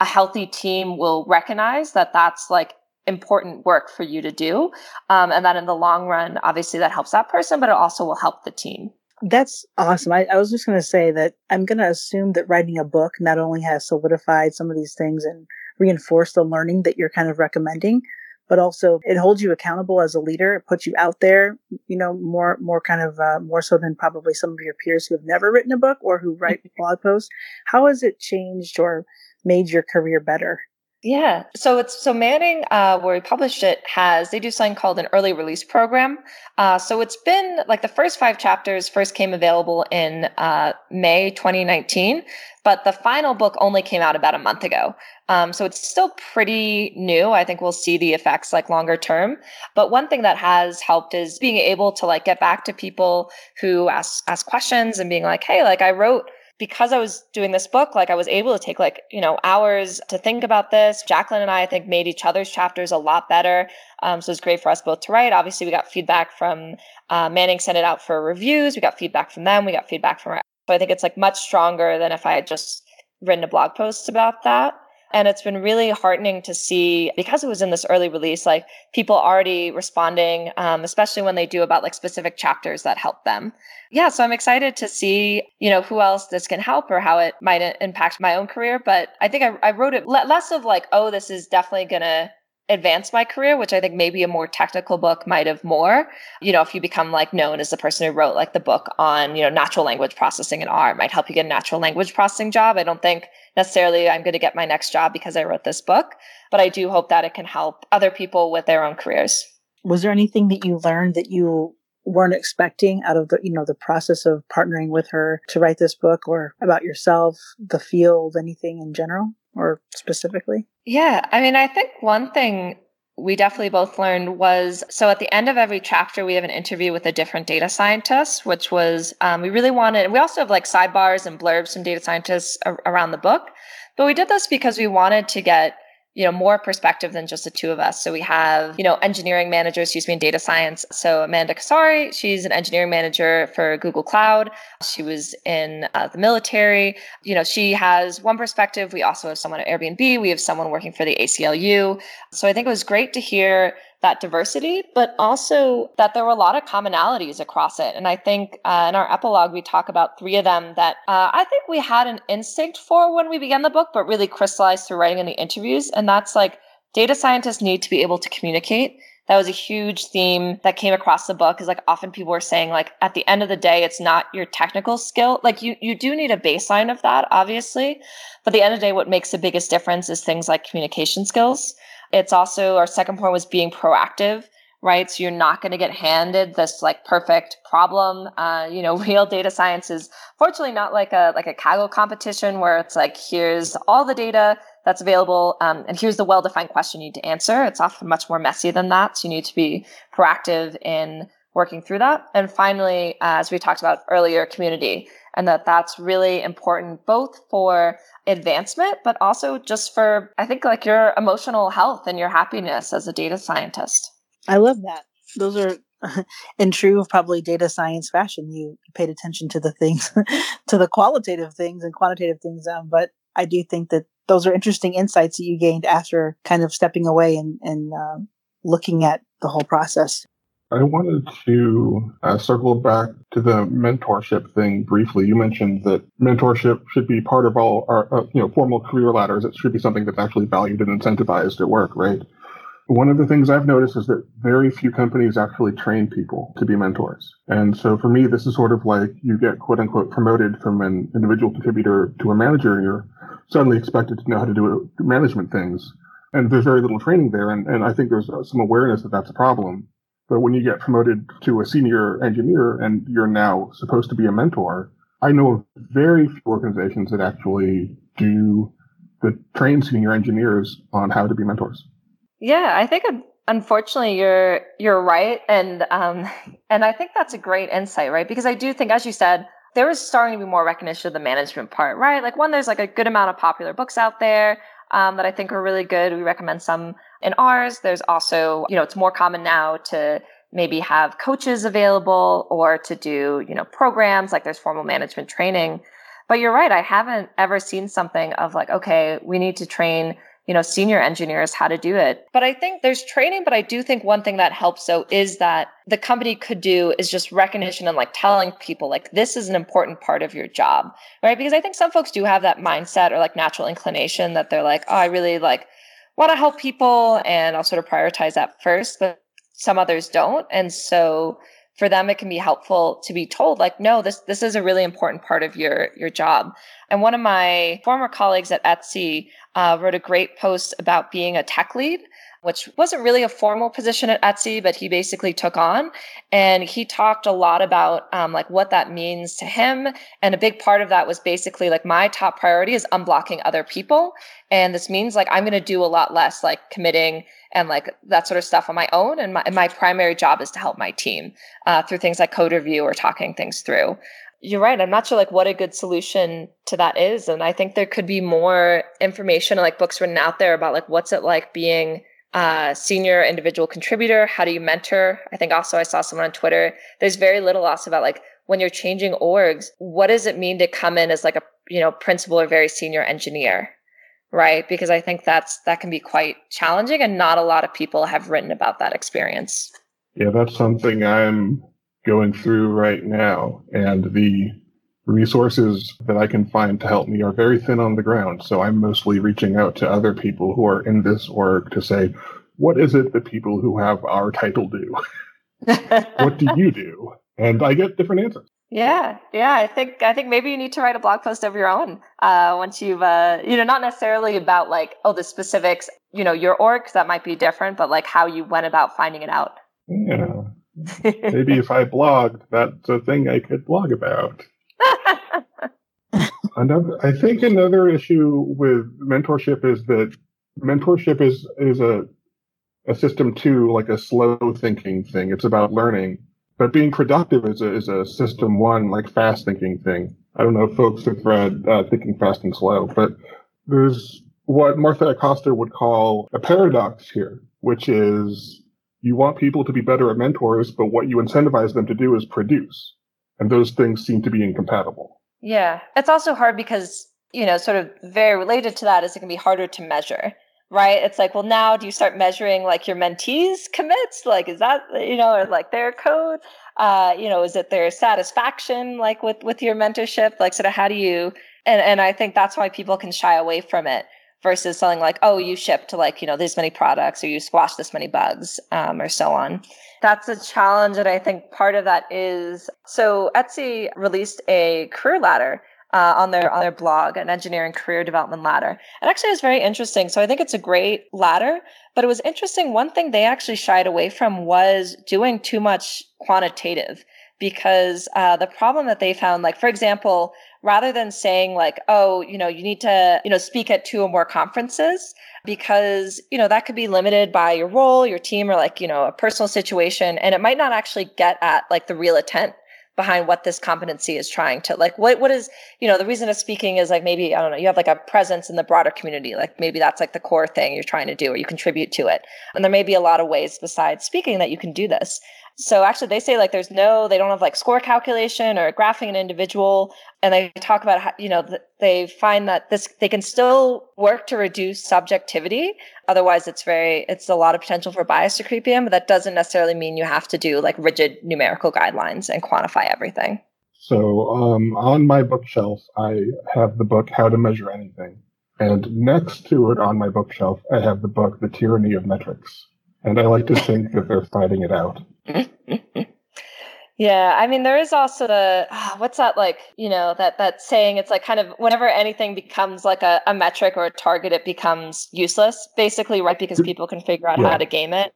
a healthy team will recognize that that's like important work for you to do. Um, and that in the long run, obviously that helps that person, but it also will help the team. That's awesome. I, I was just going to say that I'm going to assume that writing a book not only has solidified some of these things and reinforced the learning that you're kind of recommending, but also it holds you accountable as a leader. It puts you out there, you know, more, more kind of, uh, more so than probably some of your peers who have never written a book or who write blog posts. How has it changed or made your career better? Yeah. So it's so Manning, uh, where we published it, has they do something called an early release program. Uh, so it's been like the first five chapters first came available in uh, May 2019, but the final book only came out about a month ago. Um, so it's still pretty new. I think we'll see the effects like longer term. But one thing that has helped is being able to like get back to people who ask ask questions and being like, hey, like I wrote because I was doing this book, like I was able to take like, you know, hours to think about this. Jacqueline and I, I think, made each other's chapters a lot better. Um, so it's great for us both to write. Obviously, we got feedback from uh, Manning, sent it out for reviews. We got feedback from them. We got feedback from our. So I think it's like much stronger than if I had just written a blog post about that. And it's been really heartening to see because it was in this early release, like people already responding, um, especially when they do about like specific chapters that help them. Yeah, so I'm excited to see, you know, who else this can help or how it might impact my own career. But I think I, I wrote it less of like, oh, this is definitely going to advance my career, which I think maybe a more technical book might have more. You know, if you become like known as the person who wrote like the book on, you know, natural language processing and R, might help you get a natural language processing job. I don't think necessarily I'm going to get my next job because I wrote this book, but I do hope that it can help other people with their own careers. Was there anything that you learned that you weren't expecting out of the you know the process of partnering with her to write this book or about yourself the field anything in general or specifically? Yeah i mean i think one thing we definitely both learned was so at the end of every chapter we have an interview with a different data scientist which was um, we really wanted we also have like sidebars and blurbs from data scientists around the book but we did this because we wanted to get you know more perspective than just the two of us. So we have you know engineering managers excuse me in data science. So amanda casari she's an engineering manager for google cloud. She was in uh, the military. You know she has one perspective. We also have someone at airbnb. We have someone working for the aclu so i think it was great to hear that diversity, but also that there were a lot of commonalities across it. And I think uh, in our epilogue, we talk about three of them that uh, I think we had an instinct for when we began the book, but really crystallized through writing in the interviews. And that's like data scientists need to be able to communicate. That was a huge theme that came across the book is like often people were saying like at the end of the day it's not your technical skill like you you do need a baseline of that obviously but at the end of the day what makes the biggest difference is things like communication skills it's also our second point was being proactive, right? So you're not going to get handed this like perfect problem. Uh, you know, real data science is fortunately not like a like a Kaggle competition where it's like here's all the data that's available um, and here's the well-defined question you need to answer. It's often much more messy than that. So you need to be proactive in working through that. And finally, uh, as we talked about earlier, community, and that that's really important both for advancement, but also just for, I think, like your emotional health and your happiness as a data scientist. I love that. Those are in true probably data science fashion. You paid attention to the things, to the qualitative things and quantitative things. Um, but I do think that those are interesting insights that you gained after kind of stepping away and, and uh, looking at the whole process. I wanted to uh, circle back to the mentorship thing briefly. You mentioned that mentorship should be part of all our, uh, you know, formal career ladders. It should be something that's actually valued and incentivized at work, right? One of the things I've noticed is that very few companies actually train people to be mentors. And so for me, this is sort of like you get quote unquote promoted from an individual contributor to a manager and you're suddenly expected to know how to do management things. And there's very little training there. And, and I think there's some awareness that that's a problem. But when you get promoted to a senior engineer and you're now supposed to be a mentor, I know of very few organizations that actually do the train senior engineers on how to be mentors. Yeah, I think unfortunately you're you're right, and um, and I think that's a great insight, right? Because I do think, as you said, there is starting to be more recognition of the management part, right? Like one, there's like a good amount of popular books out there um, that I think are really good. We recommend some in ours. There's also, you know, it's more common now to maybe have coaches available or to do, you know, programs like there's formal management training. But you're right. I haven't ever seen something of like, okay, we need to train you know, senior engineers how to do it. But I think there's training, but I do think one thing that helps though is that the company could do is just recognition and like telling people like this is an important part of your job, right? Because I think some folks do have that mindset or like natural inclination that they're like, oh, I really like want to help people and I'll sort of prioritize that first, but some others don't. And so for them it can be helpful to be told like no this this is a really important part of your your job and one of my former colleagues at etsy uh, wrote a great post about being a tech lead which wasn't really a formal position at Etsy, but he basically took on. And he talked a lot about um, like what that means to him. And a big part of that was basically like my top priority is unblocking other people. And this means like I'm going to do a lot less like committing and like that sort of stuff on my own. And my, my primary job is to help my team uh, through things like code review or talking things through. You're right. I'm not sure like what a good solution to that is. And I think there could be more information like books written out there about like what's it like being a senior individual contributor. How do you mentor? I think also I saw someone on Twitter. There's very little also about like when you're changing orgs, what does it mean to come in as like a you know principal or very senior engineer? right? Because I think that's that can be quite challenging and not a lot of people have written about that experience. Yeah, that's something I'm going through right now and the resources that I can find to help me are very thin on the ground. So I'm mostly reaching out to other people who are in this org to say, what is it that people who have our title do? what do you do? And I get different answers. Yeah, yeah. I think I think maybe you need to write a blog post of your own uh, once you've uh, you know not necessarily about like oh the specifics you know your org that might be different, but like how you went about finding it out. Yeah, maybe if I blogged, that's a thing I could blog about. Another, I think another issue with mentorship is that mentorship is is a a system too, like a slow thinking thing. It's about learning but being productive is a, is a system one, like fast thinking thing. I don't know if folks have read uh, Thinking Fast and Slow, but there's what Martha Acosta would call a paradox here, which is you want people to be better at mentors, but what you incentivize them to do is produce. And those things seem to be incompatible. Yeah. It's also hard because, you know, sort of very related to that is it can be harder to measure right? It's like, well, now do you start measuring like your mentees commits? Like, is that, you know, or like their code? Uh, you know, is it their satisfaction like with, with your mentorship? Like, sort of how do you, and, and I think that's why people can shy away from it versus something like, oh, you shipped like, you know, this many products or you squashed this many bugs um, or so on. That's a challenge. And I think part of that is so Etsy released a career ladder uh, on their on their blog, an engineering career development ladder. And actually, it was very interesting. So I think it's a great ladder. But it was interesting. One thing they actually shied away from was doing too much quantitative because uh, the problem that they found, like for example, rather than saying like, oh, you know, you need to, you know, speak at two or more conferences because, you know, that could be limited by your role, your team, or like, you know, a personal situation. And it might not actually get at like the real intent behind what this competency is trying to like what what is you know the reason of speaking is like maybe i don't know you have like a presence in the broader community like maybe that's like the core thing you're trying to do or you contribute to it and there may be a lot of ways besides speaking that you can do this so actually, they say like there's no, they don't have like score calculation or graphing an individual, and they talk about how you know they find that this they can still work to reduce subjectivity. Otherwise, it's very it's a lot of potential for bias to creep in, but that doesn't necessarily mean you have to do like rigid numerical guidelines and quantify everything. So um, on my bookshelf, I have the book How to Measure Anything, and next to it on my bookshelf, I have the book The Tyranny of Metrics. And I like to think that they're fighting it out. Yeah, I mean, there is also the uh, what's that like? You know that that saying. It's like kind of whenever anything becomes like a, a metric or a target, it becomes useless, basically, right? Because people can figure out yeah. how to game it.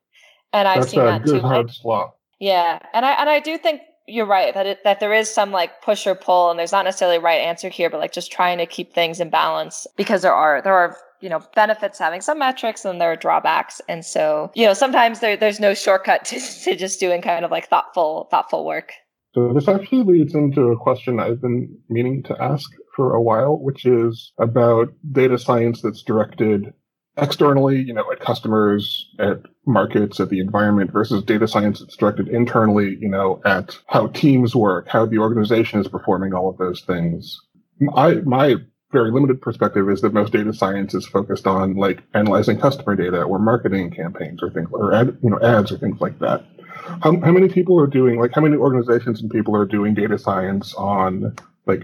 And I've That's seen that too. Hard slaw. Yeah, and I and I do think you're right that it, that there is some like push or pull, and there's not necessarily a right answer here, but like just trying to keep things in balance because there are there are you know benefits having some metrics and there are drawbacks. And so you know sometimes there, there's no shortcut to, to just doing kind of like thoughtful thoughtful work. So this actually leads into a question i've been meaning to ask for a while which is about data science that's directed externally you know at customers at markets at the environment versus data science that's directed internally you know at how teams work how the organization is performing all of those things. I, my very limited perspective is that most data science is focused on like analyzing customer data or marketing campaigns or things or ad, you know ads or things like that. How, how many people are doing like how many organizations and people are doing data science on like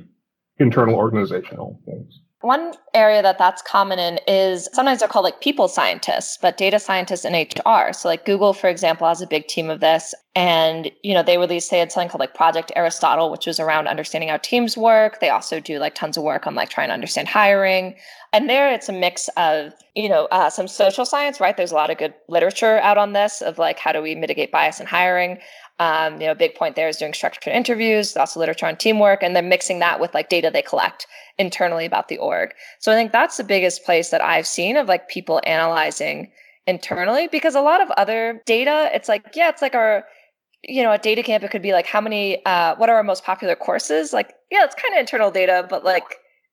internal organizational things? One area that that's common in is sometimes they're called like people scientists, but data scientists in HR. So like Google, for example, has a big team of this. And, you know, they released, they had something called like Project Aristotle, which was around understanding how teams work. They also do like tons of work on like trying to understand hiring. And there it's a mix of, you know, uh, some social science, right? There's a lot of good literature out on this of like how do we mitigate bias in hiring. Um, you know, big point there is doing structured interviews, also literature on teamwork, and then mixing that with like data they collect internally about the org. So I think that's the biggest place that I've seen of like people analyzing internally because a lot of other data, it's like, yeah, it's like our, you know, at DataCamp, it could be like how many, uh, what are our most popular courses? Like, yeah, it's kind of internal data, but like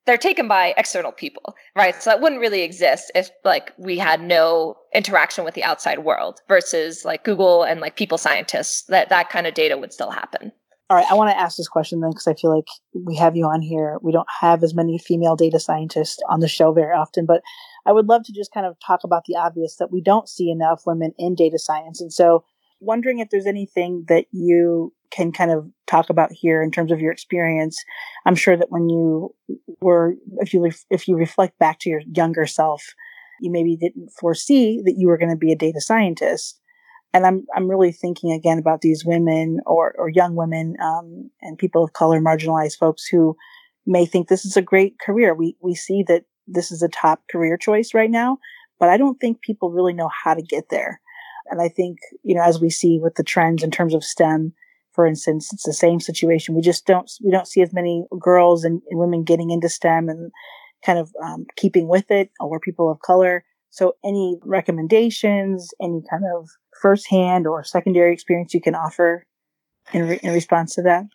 they're taken by external people, right? So that wouldn't really exist if like we had no interaction with the outside world versus like Google and like people scientists, that that kind of data would still happen. All right, I want to ask this question then because I feel like we have you on here. We don't have as many female data scientists on the show very often, but I would love to just kind of talk about the obvious that we don't see enough women in data science. And so, wondering if there's anything that you can kind of talk about here in terms of your experience. I'm sure that when you were, if you if you reflect back to your younger self, you maybe didn't foresee that you were going to be a data scientist and I'm I'm really thinking again about these women or or young women um, and people of color, marginalized folks who may think this is a great career. We we see that this is a top career choice right now, but I don't think people really know how to get there. And I think you know as we see with the trends in terms of STEM, for instance, it's the same situation. We just don't we don't see as many girls and, and women getting into STEM and kind of um, keeping with it, or people of color. So, any recommendations, any kind of firsthand or secondary experience you can offer in, re- in response to that?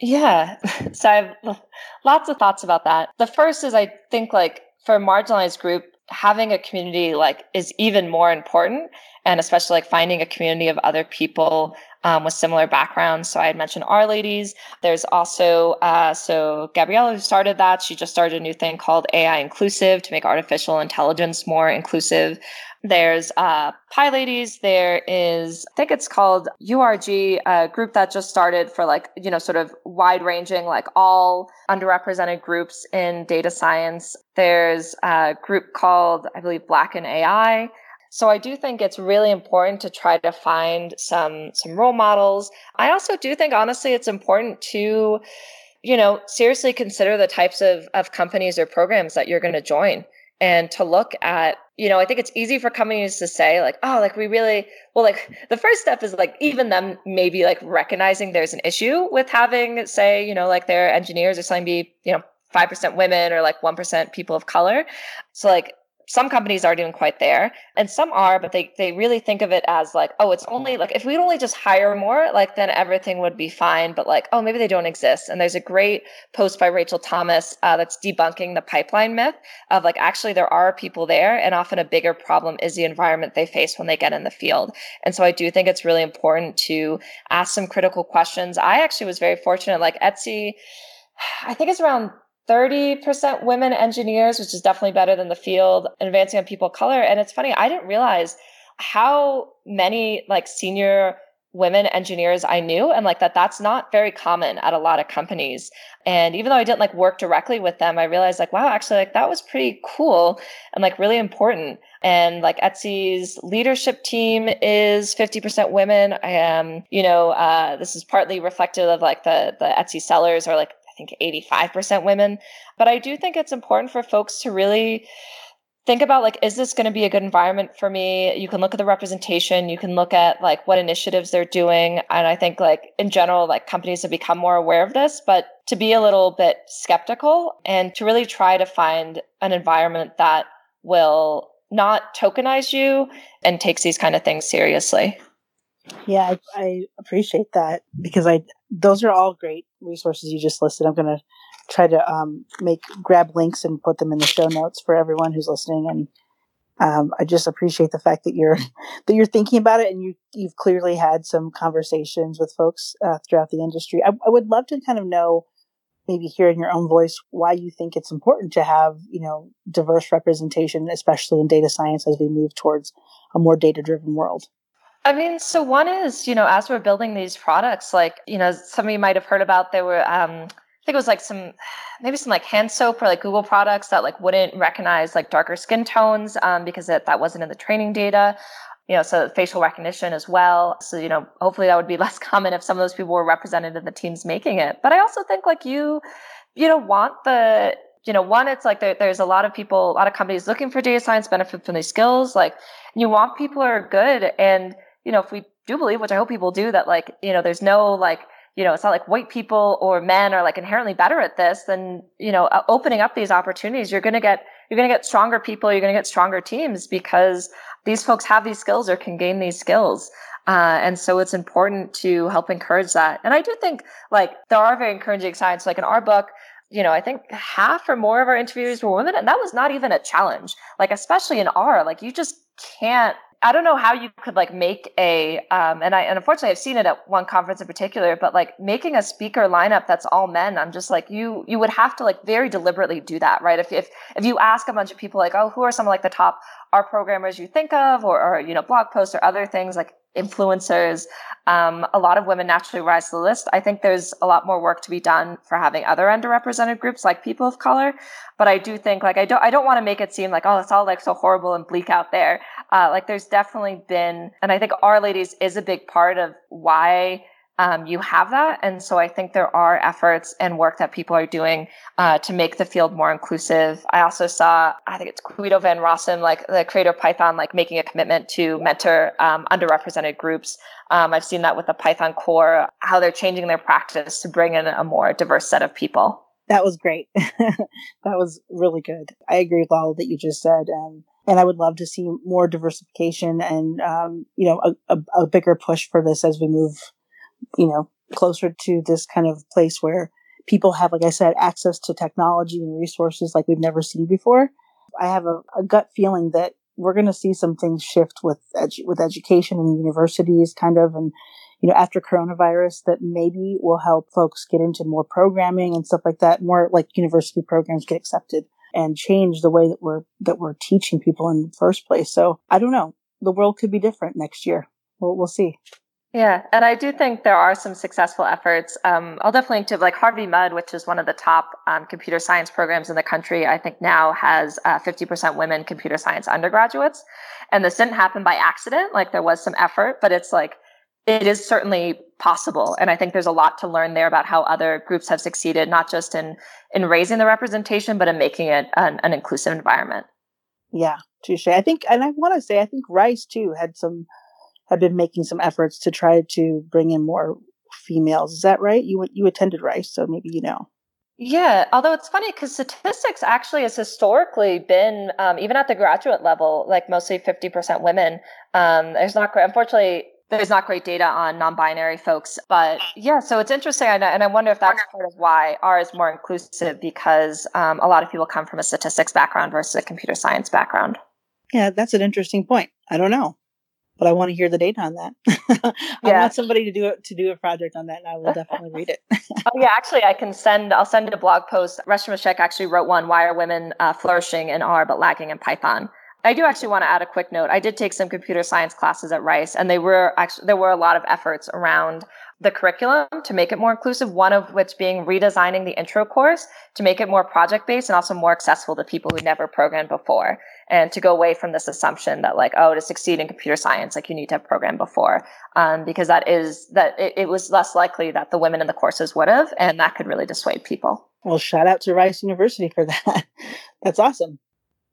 Yeah. So I have lots of thoughts about that. The first is I think like for marginalized group, having a community like is even more important and especially like finding a community of other people um, with similar backgrounds. So I had mentioned R-Ladies. There's also uh, so Gabriela who started that. She just started a new thing called AI Inclusive to make artificial intelligence more inclusive. There's uh, PyLadies. There is, I think it's called URG, a group that just started for like, you know, sort of wide ranging, like all underrepresented groups in data science. There's a group called, I believe, Black in AI. So I do think it's really important to try to find some some role models. I also do think honestly it's important to you know, seriously consider the types of, of companies or programs that you're going to join and to look at you know i think it's easy for companies to say like oh like we really well like the first step is like even them maybe like recognizing there's an issue with having say you know like their engineers or something be you know 5% women or like 1% people of color so like some companies aren't even quite there and some are but they they really think of it as like oh it's only like if we'd only just hire more like then everything would be fine but like oh maybe they don't exist. And there's a great post by rachel thomas uh, that's debunking the pipeline myth of like actually there are people there and often a bigger problem is the environment they face when they get in the field. And so i do think it's really important to ask some critical questions. I actually was very fortunate like etsy I think it's around 30% women engineers, which is definitely better than the field, advancing on people of color. And it's funny, I didn't realize how many like senior women engineers I knew and like that that's not very common at a lot of companies. And even though I didn't like work directly with them, I realized like, wow, actually like that was pretty cool and like really important. And like Etsy's leadership team is 50% women. I am, you know, uh, this is partly reflective of like the, the Etsy sellers are like I think 85% women. But I do think it's important for folks to really think about like is this going to be a good environment for me you can look at the representation you can look at like what initiatives they're doing and i think like in general like companies have become more aware of this but to be a little bit skeptical and to really try to find an environment that will not tokenize you and takes these kind of things seriously yeah I, I appreciate that because i those are all great resources you just listed. I'm going to try to um, make grab links and put them in the show notes for everyone who's listening. And um, I just appreciate the fact that you're that you're thinking about it and you you've clearly had some conversations with folks uh, throughout the industry. I, I would love to kind of know maybe hear in your own voice why you think it's important to have you know diverse representation especially in data science as we move towards a more data driven world I mean, so one is, you know, as we're building these products, like, you know, some of you might have heard about there were, um, I think it was like some, maybe some like hand soap or like Google products that like wouldn't recognize like darker skin tones um, because it, that wasn't in the training data. You know, so facial recognition as well. So, you know, hopefully that would be less common if some of those people were represented in the teams making it. But I also think like you, you know, want the, you know, one, it's like there, there's a lot of people, a lot of companies looking for data science benefit from these skills. Like you want people who are good and, you know, if we do believe, which I hope people do, that like, you know, there's no like, you know, it's not like white people or men are like inherently better at this, then, you know, opening up these opportunities, you're going to get, you're going to get stronger people, you're going to get stronger teams because these folks have these skills or can gain these skills. Uh, and so it's important to help encourage that. And I do think like there are very encouraging signs. Like in our book, you know, I think half or more of our interviews were women, and that was not even a challenge. Like, especially in R, like you just can't I don't know how you could like make a um, and I and unfortunately I've seen it at one conference in particular, but like making a speaker lineup that's all men, I'm just like you you would have to like very deliberately do that, right? If if if you ask a bunch of people like, oh, who are some of like the top R programmers you think of, or or you know blog posts or other things like influencers, um, a lot of women naturally rise to the list. I think there's a lot more work to be done for having other underrepresented groups like people of color. But I do think like I don't I don't want to make it seem like oh it's all like so horrible and bleak out there. Uh, like there's definitely been, and I think R-Ladies is a big part of why um, you have that. And so I think there are efforts and work that people are doing uh, to make the field more inclusive. I also saw, I think it's Guido van Rossum, like the creator of Python, like making a commitment to mentor um, underrepresented groups. Um, I've seen that with the Python core, how they're changing their practice to bring in a more diverse set of people. That was great. that was really good. I agree with all that you just said. Um, and I would love to see more diversification and, um, you know, a, a, a bigger push for this as we move you know, closer to this kind of place where people have, like I said, access to technology and resources like we've never seen before. I have a, a gut feeling that we're going to see some things shift with edu- with education and universities, kind of, and you know, after coronavirus, that maybe will help folks get into more programming and stuff like that. More like university programs get accepted and change the way that we're that we're teaching people in the first place. So I don't know. The world could be different next year. We'll we'll see. Yeah, and I do think there are some successful efforts. Um, I'll definitely link to like Harvey Mudd, which is one of the top um, computer science programs in the country. I think now has uh, 50% women computer science undergraduates, and this didn't happen by accident. Like there was some effort, but it's like it is certainly possible. And I think there's a lot to learn there about how other groups have succeeded, not just in, in raising the representation, but in making it an, an inclusive environment. Yeah, touche. I think, and I want to say, I think Rice too had some, had been making some efforts to try to bring in more females. Is that right? You you attended Rice, so maybe you know. Yeah, although it's funny because statistics actually has historically been, um, even at the graduate level, like mostly 50% women. Um, there's not, unfortunately, there's not great data on non-binary folks but yeah so it's interesting and I, wonder if that's part of why r is more inclusive because um, a lot of people come from a statistics background versus a computer science background yeah that's an interesting point i don't know but i want to hear the data on that i yeah. want somebody to do it to do a project on that and i will definitely read it oh yeah actually i can send i'll send a blog post Reshama Shaikh actually wrote one why are women uh, flourishing in r but lagging in python I do actually want to add a quick note. I did take some computer science classes at Rice, and they were actually there were a lot of efforts around the curriculum to make it more inclusive. One of which being redesigning the intro course to make it more project based and also more accessible to people who never programmed before, and to go away from this assumption that like oh to succeed in computer science like you need to have programmed before, um, because that is that it, it was less likely that the women in the courses would have, and that could really dissuade people. Well, shout out to Rice University for that. That's awesome.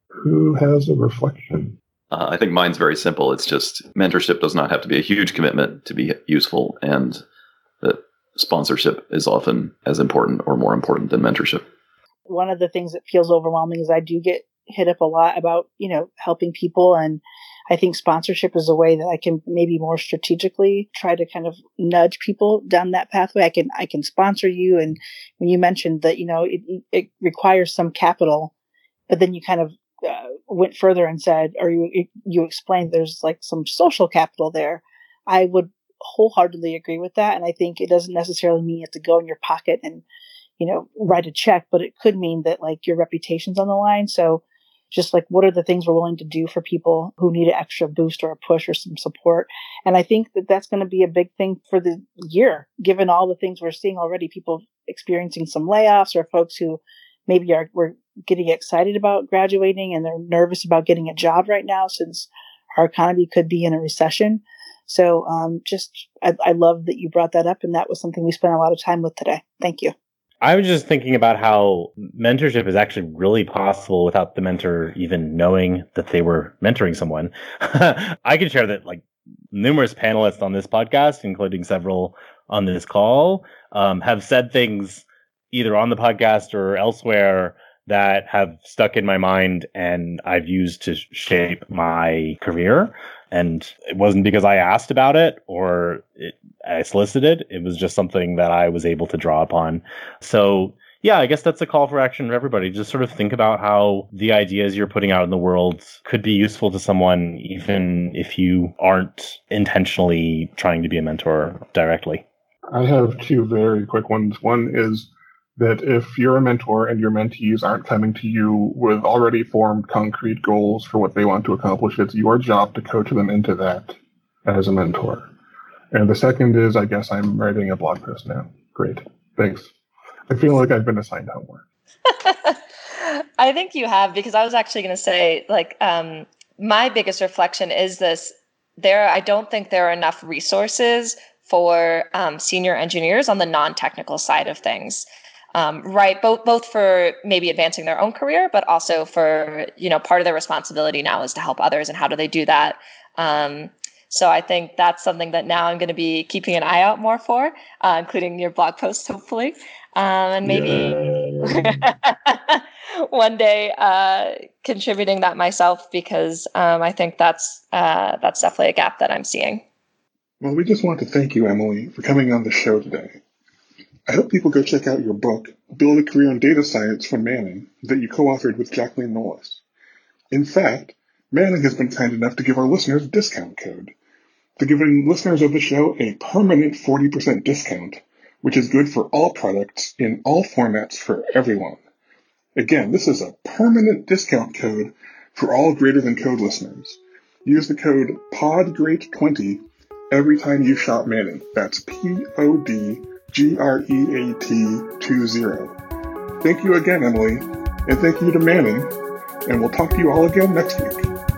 Who has a reflection? Uh, I think mine's very simple. It's just mentorship does not have to be a huge commitment to be useful, and that sponsorship is often as important or more important than mentorship. One of the things that feels overwhelming is I do get hit up a lot about, you know, helping people. And I think sponsorship is a way that I can maybe more strategically try to kind of nudge people down that pathway. I can, I can sponsor you. And when you mentioned that, you know, it, it requires some capital, but then you kind of uh, went further and said, or you you explained there's like some social capital there, I would wholeheartedly agree with that. And I think it doesn't necessarily mean you have to go in your pocket and you know write a check, but it could mean that like your reputation's on the line. So just like what are the things we're willing to do for people who need an extra boost or a push or some support and i think that that's going to be a big thing for the year given all the things we're seeing already people experiencing some layoffs or folks who maybe are we're getting excited about graduating and they're nervous about getting a job right now since our economy could be in a recession. So um, just I, I love that you brought that up, and that was something we spent a lot of time with today. Thank you. I was just thinking about how mentorship is actually really possible without the mentor even knowing that they were mentoring someone. I can share that like numerous panelists on this podcast, including several on this call, um, have said things either on the podcast or elsewhere that have stuck in my mind and I've used to shape my career. And it wasn't because I asked about it or it, I solicited. It was just something that I was able to draw upon. So yeah, I guess that's a call for action for everybody. Just sort of think about how the ideas you're putting out in the world could be useful to someone, even if you aren't intentionally trying to be a mentor directly. I have two very quick ones. One is that if you're a mentor and your mentees aren't coming to you with already formed concrete goals for what they want to accomplish, it's your job to coach them into that as a mentor. And the second is, I guess I'm writing a blog post now. Great. Thanks. I feel like I've been assigned homework. I think you have, because I was actually going to say, like, um, my biggest reflection is this there, I don't think there are enough resources for um, senior engineers on the non technical side of things um, right both both for maybe advancing their own career but also for you know part of their responsibility now is to help others and how do they do that? Um, so i think that's something that now i'm going to be keeping an eye out more for uh, including your blog posts hopefully. Um, and maybe one day uh, contributing that myself because um, i think that's uh, that's definitely a gap that i'm seeing. Well we just want to thank you emily for coming on the show today I hope people go check out your book, Build a Career in Data Science from Manning, that you co-authored with Jacqueline Nolis. In fact, Manning has been kind enough to give our listeners a discount code. They're giving listeners of the show a permanent 40% discount, which is good for all products in all formats for everyone. Again, this is a permanent discount code for all greater than code listeners. Use the code PODGREAT20 every time you shop Manning. That's P-O-D G-R-E-A-T 20. Thank you again, Emily, and thank you to Manning, and we'll talk to you all again next week.